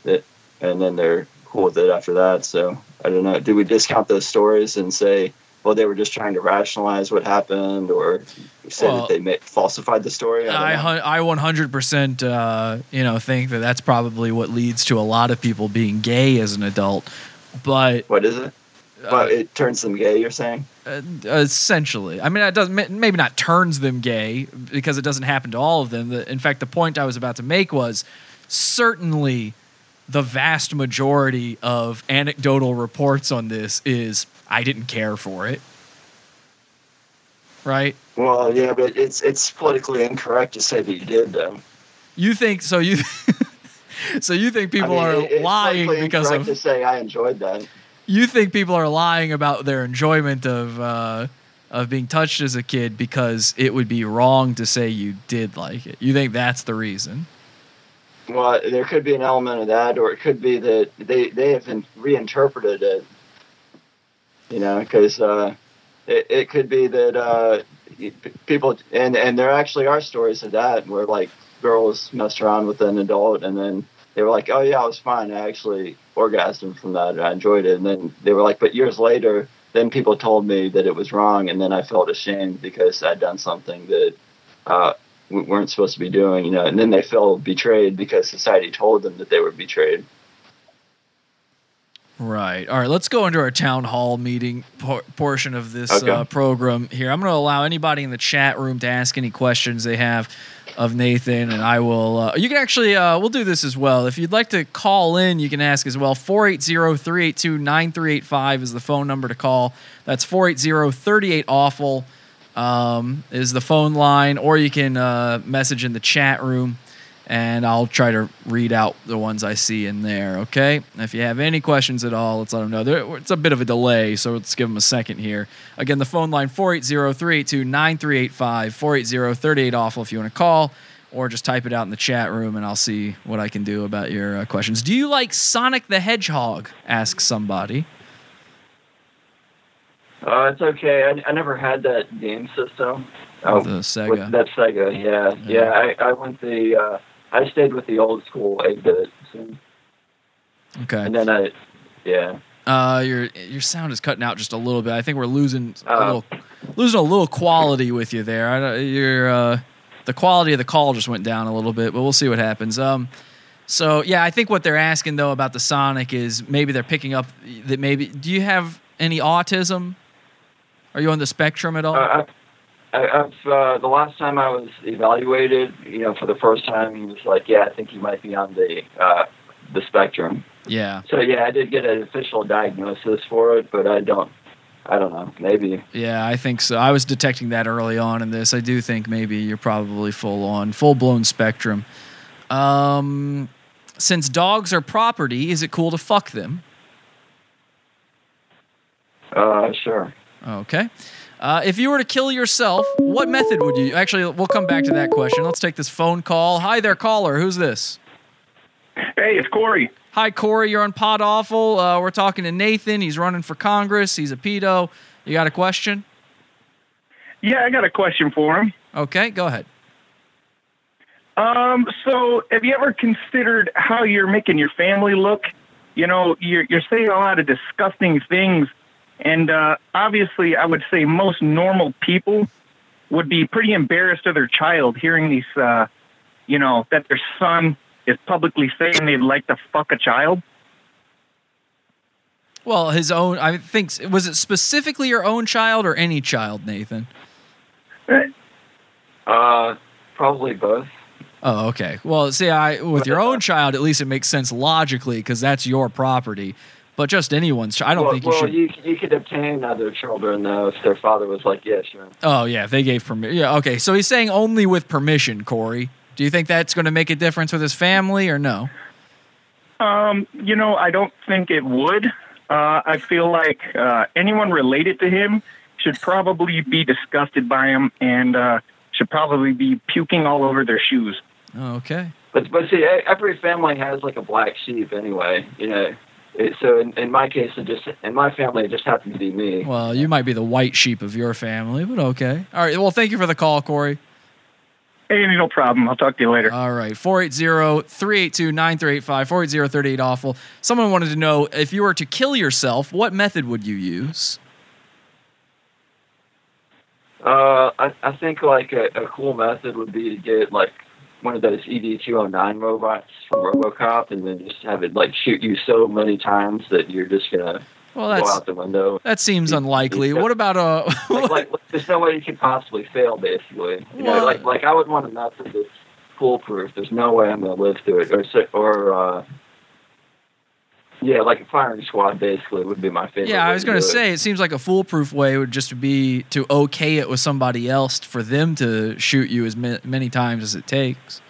that, and then they're cool with it after that. So I don't know. Do we discount those stories and say? Well, they were just trying to rationalize what happened, or say Well, that they ma- falsified the story. I, I, don't know. hun- I 100% uh, you know think that that's probably what leads to a lot of people being gay as an adult but what is it? Uh, but it turns them gay. You're saying? uh, essentially i mean it doesn't maybe not turns them gay because it doesn't happen to all of them The- in fact the point i was about to make was certainly the vast majority of anecdotal reports on this is i didn't care for it right Well, yeah, but it's it's politically incorrect to say that you did, though. you think so you so you think people I mean, are it- lying because of to say I enjoyed that. You think people are lying about their enjoyment of uh, of being touched as a kid because it would be wrong to say you did like it. You think that's the reason? Well, there could be an element of that, or it could be that they they have reinterpreted it. You know, because uh, it, it could be that uh, people and and there actually are stories of that where like girls messed around with an adult and then they were like, oh yeah, I was fine. I actually orgasmed from that and I enjoyed it. And then they were like, but years later, then people told me that it was wrong, and then I felt ashamed because I'd done something that uh, we weren't supposed to be doing, you know. And then they felt betrayed because society told them that they were betrayed. Right. All right. Let's go into our town hall meeting por- portion of this Okay. uh, program here. I'm going to allow anybody in the chat room to ask any questions they have of Nathan, and I will. Uh, you can actually, uh, we'll do this as well. If you'd like to call in, you can ask as well. 480 382 9385 is the phone number to call. That's 480 38 awful um, is the phone line, or you can uh, message in the chat room, and I'll try to read out the ones I see in there. Okay. If you have any questions at all, let's let them know. There, it's a bit of a delay, so let's give them a second here. Again, the phone line 480-382-9385, 480-38 awful if you want to call. Or just type it out in the chat room, and I'll see what I can do about your uh, questions. Do you like Sonic the Hedgehog? Asks somebody. Uh, it's okay. I, I never had that game system. Oh, the Sega. with- that's Sega. Yeah, yeah. I, I went the. Uh, I stayed with the old school eight bit, so, Okay. and then I. Yeah. Uh, your your sound is cutting out just a little bit. I think we're losing a Uh. little losing a little quality with you there. I don't, your uh, the quality of the call just went down a little bit, but we'll see what happens. Um, so yeah, I think what they're asking though about the Sonic is maybe they're picking up that maybe. Do you have any autism? Are you on the spectrum at all? Uh, I, I, I've uh, the last time I was evaluated, you know, for the first time, he was like, "Yeah, I think you might be on the uh, the spectrum." yeah, So yeah, I did get an official diagnosis for it, but I don't. I don't know. Maybe. yeah, I think so. I was detecting that early on in this. I do think maybe you're probably full on, full blown spectrum. Um, since dogs are property, is it cool to fuck them? Uh, sure. Okay. Uh, if you were to kill yourself, what method would you? Actually, we'll come back to that question. Let's take this phone call. Hi there, caller. Who's this? Hey, it's Corey. Hi, Corey. You're on Pod Awful. Uh, we're talking to Nathan. He's running for Congress. He's a pedo. You got a question? Yeah, I got a question for him. Okay, go ahead. Um, so have you ever considered how you're making your family look? You know, you're you're saying a lot of disgusting things, and uh, obviously, I would say most normal people would be pretty embarrassed of their child hearing these, uh, you know, that their son is publicly saying they'd like to fuck a child. Well, his own. I think was it specifically your own child or any child, Nathan? Uh, probably both. Oh, okay. Well, see, I with your own child, at least it makes sense logically because that's your property. But just anyone's. I don't well, think you well, should. you you could obtain other children though if their father was like, "Yeah, sure." Oh yeah, they gave permission. Yeah, okay. So he's saying only with permission, Corey. Do you think that's going to make a difference with his family or no? Um, you know, I don't think it would. Uh, I feel like uh, anyone related to him should probably be disgusted by him and uh, should probably be puking all over their shoes. Oh, okay. But but see, e- every family has like a black sheep anyway. You know. It, so in, in my case, it just in my family, it just happened to be me. Well, you might be the white sheep of your family, but okay. All right. Well, thank you for the call, Corey. Hey, no problem. I'll talk to you later. All right. 480 382 9385 480 38 awful. Someone wanted to know if you were to kill yourself, what method would you use? Uh, I, I think like a, a cool method would be to get like one of those ED two hundred nine robots from RoboCop, and then just have it like shoot you so many times that you're just gonna Well, go that's out the window. that seems unlikely. What about a Like, like, there's no way you could possibly fail. Basically, you know, like like I would want a method that's foolproof. There's no way I'm gonna live through it, or or uh, yeah, like a firing squad basically would be my favorite. Yeah, I was going to it. say it seems like a foolproof way would just be to okay it with somebody else for them to shoot you as ma- many times as it takes.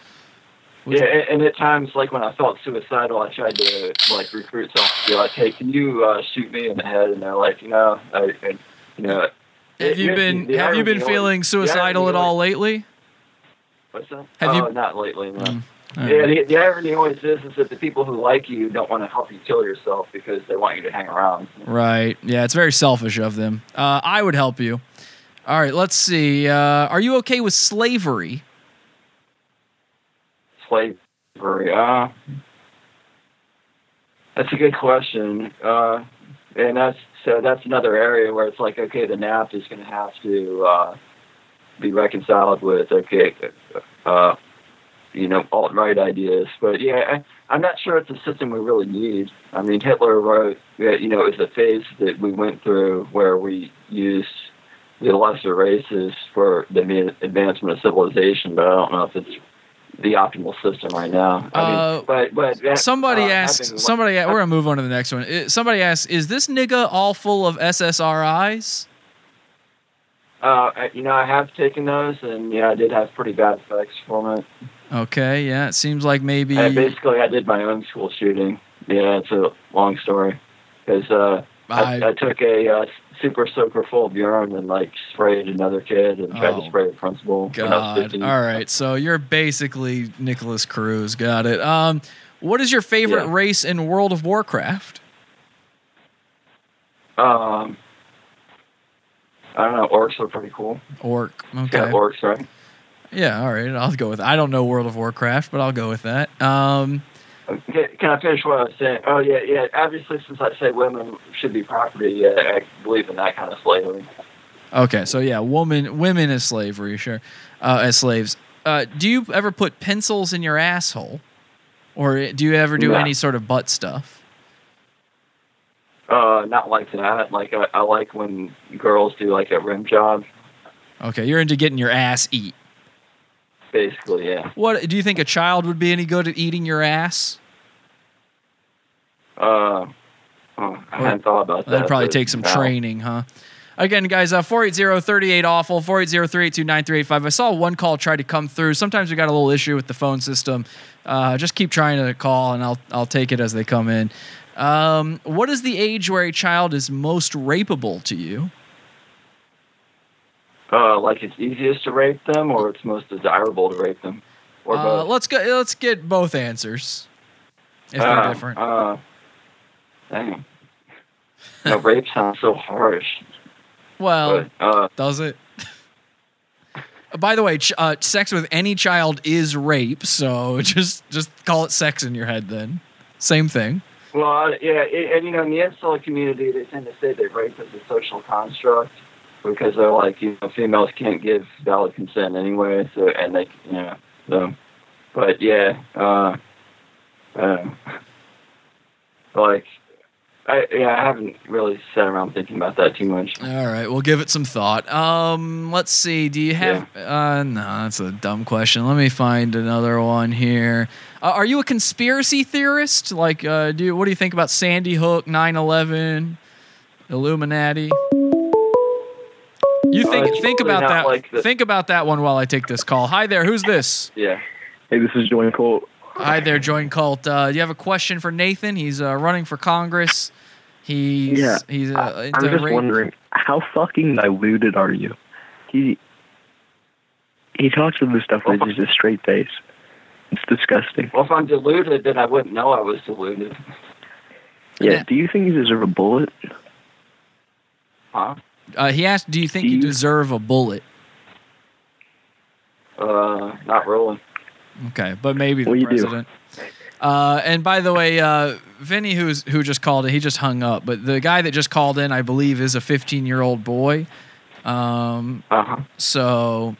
Yeah, and, and at times, like when I felt suicidal, I tried to like recruit someone to be like, "Hey, can you uh, shoot me in the head?" And they're like, "You know, I, I, you know." Have you been have you been feeling suicidal at all lately? What's that? Have oh, you- not lately, no. Mm. Yeah, the, the irony always is, is that the people who like you don't want to help you kill yourself because they want you to hang around. Right. Yeah, it's very selfish of them. Uh, I would help you. All right, let's see. Uh, are you okay with slavery? Slavery, uh, that's a good question. Uh, and that's so that's another area where it's like, okay, the NAP is going to have to uh, be reconciled with, okay, uh, you know, alt right ideas. But yeah, I, I'm not sure it's a system we really need. I mean, Hitler wrote, that, you know, it was a phase that we went through where we used the lesser races for the advancement of civilization, but I don't know if it's the optimal system right now. I Uh, mean, but but uh, Somebody uh, asked. having- Somebody. We're gonna move on to the next one. Somebody asked, "Is this nigga all full of SSRIs?" Uh, you know, I have taken those, and yeah, I did have pretty bad effects from it. Okay. Yeah. It seems like maybe. I basically, I did my own school shooting. Yeah, it's a long story. Because uh, I, I- I took a uh, super soaker full of urine and like sprayed another kid and tried Oh, to spray the principal. when I was God. All right. So you're basically Nikolas Cruz. Got it. Um, what is your favorite Yeah. race in World of Warcraft? Um, I don't know. Orcs are pretty cool. Orc. Yeah, Okay. orcs, right? Yeah. All right. I'll go with. I don't know World of Warcraft, but I'll go with that. Um, Can I finish what I was saying? Oh yeah, yeah. Obviously, since I say women should be property, yeah, I believe in that kind of slavery. Okay, so yeah, woman, women as slavery, sure, uh, as slaves. Uh, do you ever put pencils in your asshole, or do you ever do No. any sort of butt stuff? Uh, not like that. Like I, I like when girls do like a rim job. Okay, you're into getting your ass eat. Basically, yeah. What do you think a child would be any good at eating your ass? Uh, oh, I hadn't thought about that. That'd probably take some no. training, huh? Again, guys, uh, 480-38-AWFUL, 480-382-9385. I saw one call try to come through. Sometimes we got a little issue with the phone system. Uh, just keep trying to call, and I'll I'll take it as they come in. Um, what is the age where a child is most rapeable to you? Uh, like it's easiest to rape them, or it's most desirable to rape them, or Uh, both. let's go. Let's get both answers if they're Uh, different. Uh, dang. No, rape sounds so harsh. well, But uh, does it? By the way, ch- uh, sex with any child is rape, so just just call it sex in your head. Then, same thing. well, uh, yeah, it, and you know, in the incel community, they tend to say that rape is a social construct because they're like, you know, females can't give valid consent anyway, so and they, you know, so. But yeah, uh, uh, like, I yeah, I haven't really sat around thinking about that too much. All right, we'll give it some thought. Um, let's see. Do you have? Uh, no, that's a dumb question. Let me find another one here. Uh, are you a conspiracy theorist? Like, uh, do you, what do you think about Sandy Hook, 9/11, Illuminati? You think Uh, think about that. like the- think about that one while I take this call. Hi there. Who's this? Yeah. Hey, this is Join Cult. Hi there, Join Cult. Uh, do you have a question for Nathan? He's uh, running for Congress. He's Yeah, he's uh, I, into I'm just rape- wondering, how fucking diluted are you? He he talks with this stuff with just a straight face. It's disgusting. Well, if I'm deluded, then I wouldn't know I was deluded. Yeah. Yeah. Do you think you deserve a bullet? Huh? Uh, he asked, "Do you think you deserve a bullet?" Uh, not really. Okay, but maybe the Well, you do. president. Uh, and by the way, uh, Vinny, who's who just called in, he just hung up. But the guy that just called in, I believe, is a 15 year old boy. Um, Uh huh. so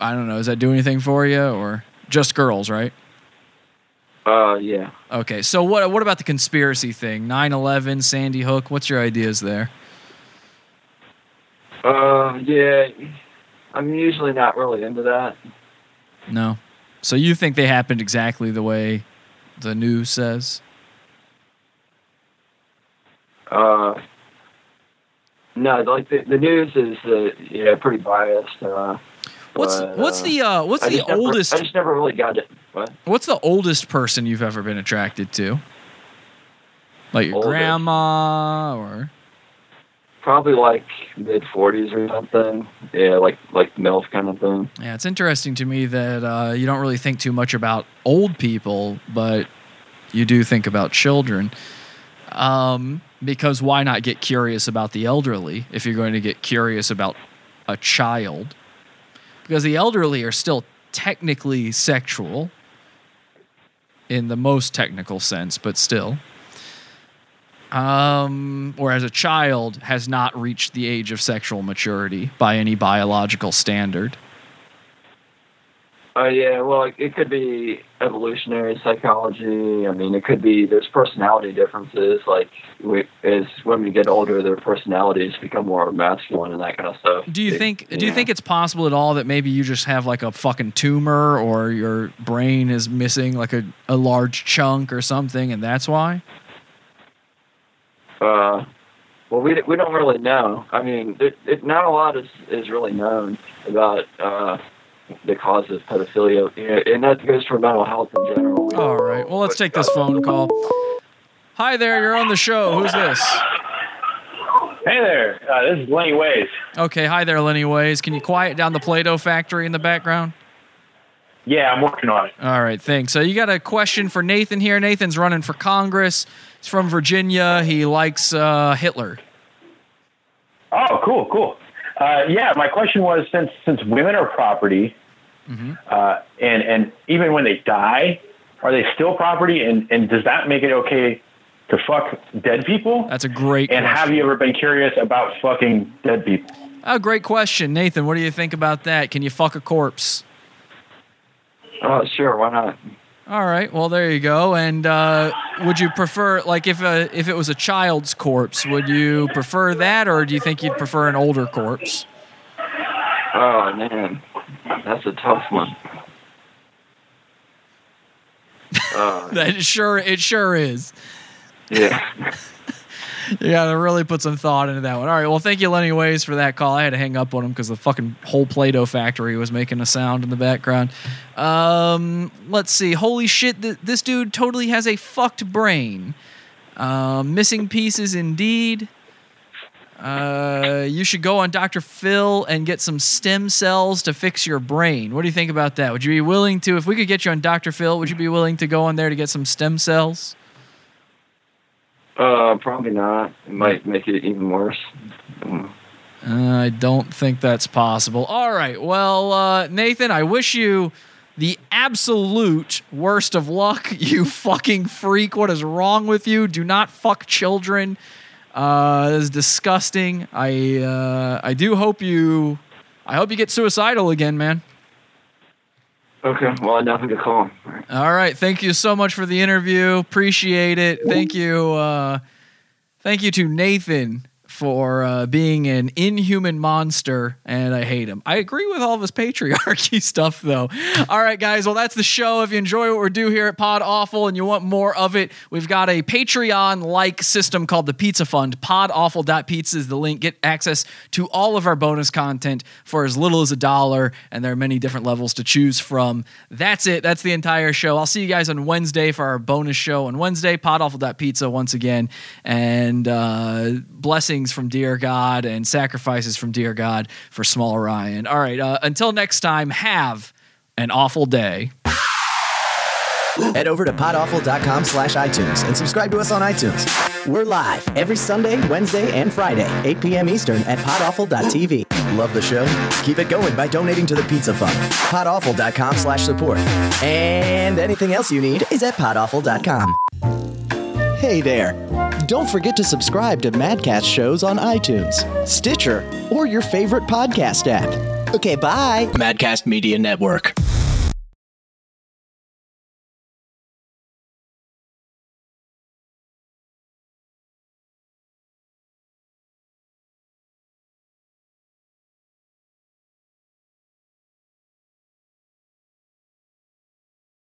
I don't know. Does that do anything for you, or just girls, right? Uh, yeah. Okay. So what what about the conspiracy thing? 9/11, Sandy Hook. What's your ideas there? Uh, yeah. I'm usually not really into that. No. So you think they happened exactly the way the news says? Uh, no, like the, the news is uh, yeah pretty biased. Uh, What's but, what's uh, the uh, what's I the just never- oldest I just never really got it. What? What's the oldest person you've ever been attracted to? Like your Oldest? grandma or probably like mid forties or something. Yeah, like like MILF kind of thing. Yeah, it's interesting to me that uh, you don't really think too much about old people, but you do think about children. Um, because why not get curious about the elderly if you're going to get curious about a child? Because the elderly are still technically sexual in the most technical sense, but still. Um, or as a child has not reached the age of sexual maturity by any biological standard. Oh yeah, well, it, it could be evolutionary psychology. I mean, it could be there's personality differences. Like we, as when we get older, their personalities become more masculine and that kind of stuff. Do you It- think do you yeah. think it's possible at all that maybe you just have like a fucking tumor or your brain is missing like a, a large chunk or something and that's why? Uh, well, we we don't really know. I mean, it, it, not a lot is is really known about uh, the cause of pedophilia, Yeah, and that goes for mental health in general. We All right. Well, let's take this phone call. Hi there, you're on the show. Who's this? Hey there, uh, this is Lenny Ways. Okay, hi there, Lenny Ways. Can you quiet down the Play-Doh factory in the background? Yeah, I'm working on it. All right, thanks. So you got a question for Nathan here. Nathan's running for Congress. He's from Virginia. He likes uh, Hitler. Oh, cool, cool. Uh, yeah, my question was since since women are property, uh, and and even when they die, are they still property? And and does that make it okay to fuck dead people? That's a great And have you ever been curious about fucking dead people? Oh, great question, Nathan. What do you think about that? Can you fuck a corpse? Oh, sure, why not? All right. Well, there you go. And uh, would you prefer, like, if a, if it was a child's corpse, would you prefer that, or do you think you'd prefer an older corpse? Oh man, that's a tough one. Uh, That sure, it sure is. yeah. You got to really put some thought into that one. All right. Well, thank you, Lenny Ways, for that call. I had to hang up on him because the fucking whole Play-Doh factory was making a sound in the background. Um, let's see. Holy shit! Th- this dude totally has a fucked brain. Um, missing pieces, indeed. Uh, you should go on Dr. Phil and get some stem cells to fix your brain. What do you think about that? Would you be willing to, if we could get you on Dr. Phil, would you be willing to go on there to get some stem cells? Uh, probably not. It might make it even worse. Mm. Uh, I don't think that's possible. All right. Well, uh, Nathan, I wish you the absolute worst of luck. You fucking freak. What is wrong with you? Do not fuck children. Uh, this is disgusting. I uh, I do hope you. I hope you get suicidal again, man. Okay, well, I had nothing to call. All right. Thank you so much for the interview. Appreciate it. Thank you. Uh, thank you to Nathan for uh, being an inhuman monster, and I hate him. I agree with all of his patriarchy stuff, though. All right, guys. Well, that's the show. If you enjoy what we do here at Pod Awful and you want more of it, we've got a Patreon like system called the Pizza Fund. Podawful.pizza is the link. Get access to all of our bonus content for as little as a dollar, and there are many different levels to choose from. That's it. That's the entire show. I'll see you guys on Wednesday for our bonus show on Wednesday. Podawful.pizza once again, and uh, blessings from dear God and sacrifices from dear God for small Ryan. All right. Uh, until next time, have an awful day. Head over to podawful.com slash iTunes and subscribe to us on iTunes. We're live every Sunday, Wednesday, and Friday, 8 p.m. Eastern at podawful.tv. Love the show? Keep it going by donating to the Pizza Fund. Podawful.com slash support. And anything else you need is at podawful.com. Hey there. Don't forget to subscribe to Madcast shows on iTunes, Stitcher, or your favorite podcast app. Okay, bye. Madcast Media Network.